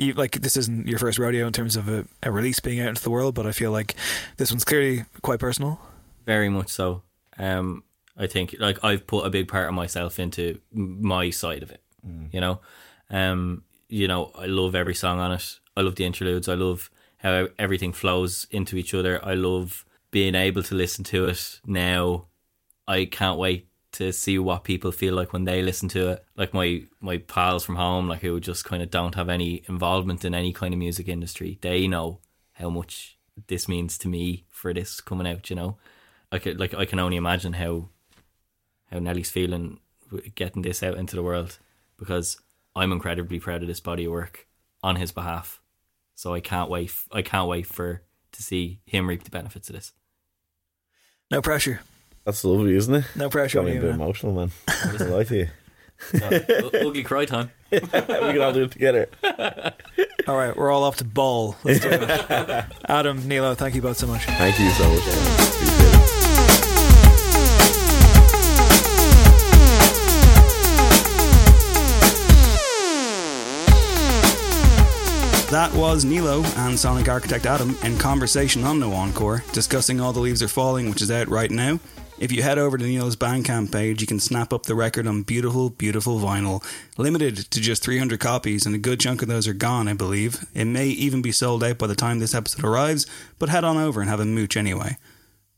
You like this isn't your first rodeo in terms of a, a release being out into the world, but I feel like this one's clearly quite personal. Very much so. Um, I think like I've put a big part of myself into my side of it. You know, um, you know, I love every song on it. I love the interludes. I love how everything flows into each other. I love being able to listen to it now. I can't wait to see what people feel like when they listen to it. Like my my pals from home, like who just kind of don't have any involvement in any kind of music industry. They know how much this means to me for this coming out. You know, I could like I can only imagine how how Nelly's feeling getting this out into the world because I'm incredibly proud of this body of work on his behalf. So I can't wait. I can't wait for to see him reap the benefits of this. No pressure, That's lovely, isn't it? no pressure Got on me a bit emotional, man. *laughs* What does like to you? So, u- ugly cry time. *laughs* we can all do it together. All right, we're all off to ball. Let's do it. *laughs* Adam, Nealo, thank you both so much. Thank you so much. man. That was Nealo and Sonic Architect Adam in conversation on No Encore, discussing All the Leaves Are Falling, which is out right now. If you head over to Nealo's Bandcamp page, you can snap up the record on beautiful, beautiful vinyl. Limited to just 300 copies, and a good chunk of those are gone, I believe. It may even be sold out by the time this episode arrives, but head on over and have a mooch anyway.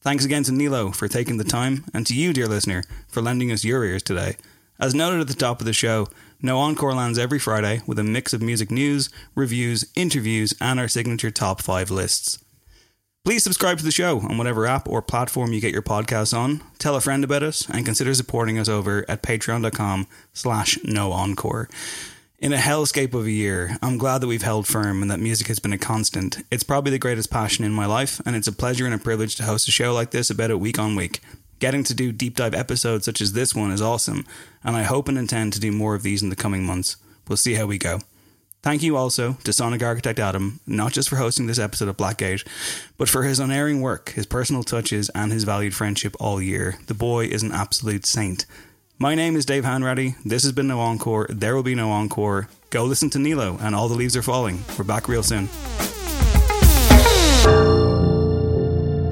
Thanks again to Nealo for taking the time, and to you, dear listener, for lending us your ears today. As noted at the top of the show, No Encore lands every Friday with a mix of music news, reviews, interviews, and our signature top five lists. Please subscribe to the show on whatever app or platform you get your podcasts on. Tell a friend about us and consider supporting us over at patreon.com slash no encore. In a hellscape of a year, I'm glad that we've held firm and that music has been a constant. It's probably the greatest passion in my life, and it's a pleasure and a privilege to host a show like this about it week on week. Getting to do deep dive episodes such as this one is awesome, and I hope and intend to do more of these in the coming months. We'll see how we go. Thank you also to Sonic Architect Adam, not just for hosting this episode of Blackgate, but for his unerring work, his personal touches, and his valued friendship all year. The boy is an absolute saint. My name is Dave Hanratty. This has been No Encore. There will be no encore. Go listen to Nealo and All the Leaves Are Falling. We're back real soon.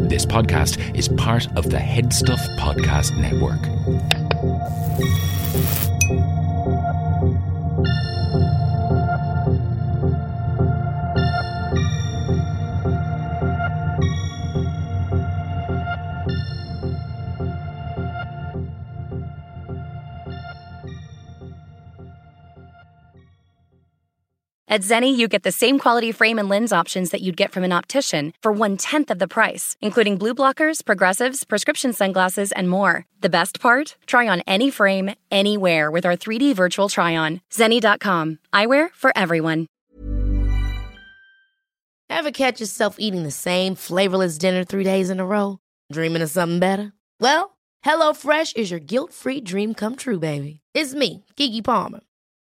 This podcast is part of the Headstuff Podcast Network. At Zenni, you get the same quality frame and lens options that you'd get from an optician for one tenth of the price, including blue blockers, progressives, prescription sunglasses, and more. The best part? Try on any frame, anywhere with our 3D virtual try on. Zenni.com. Eyewear for everyone. Ever catch yourself eating the same flavorless dinner three days in a row? Dreaming of something better? Well, HelloFresh is your guilt free dream come true, baby. It's me, Keke Palmer.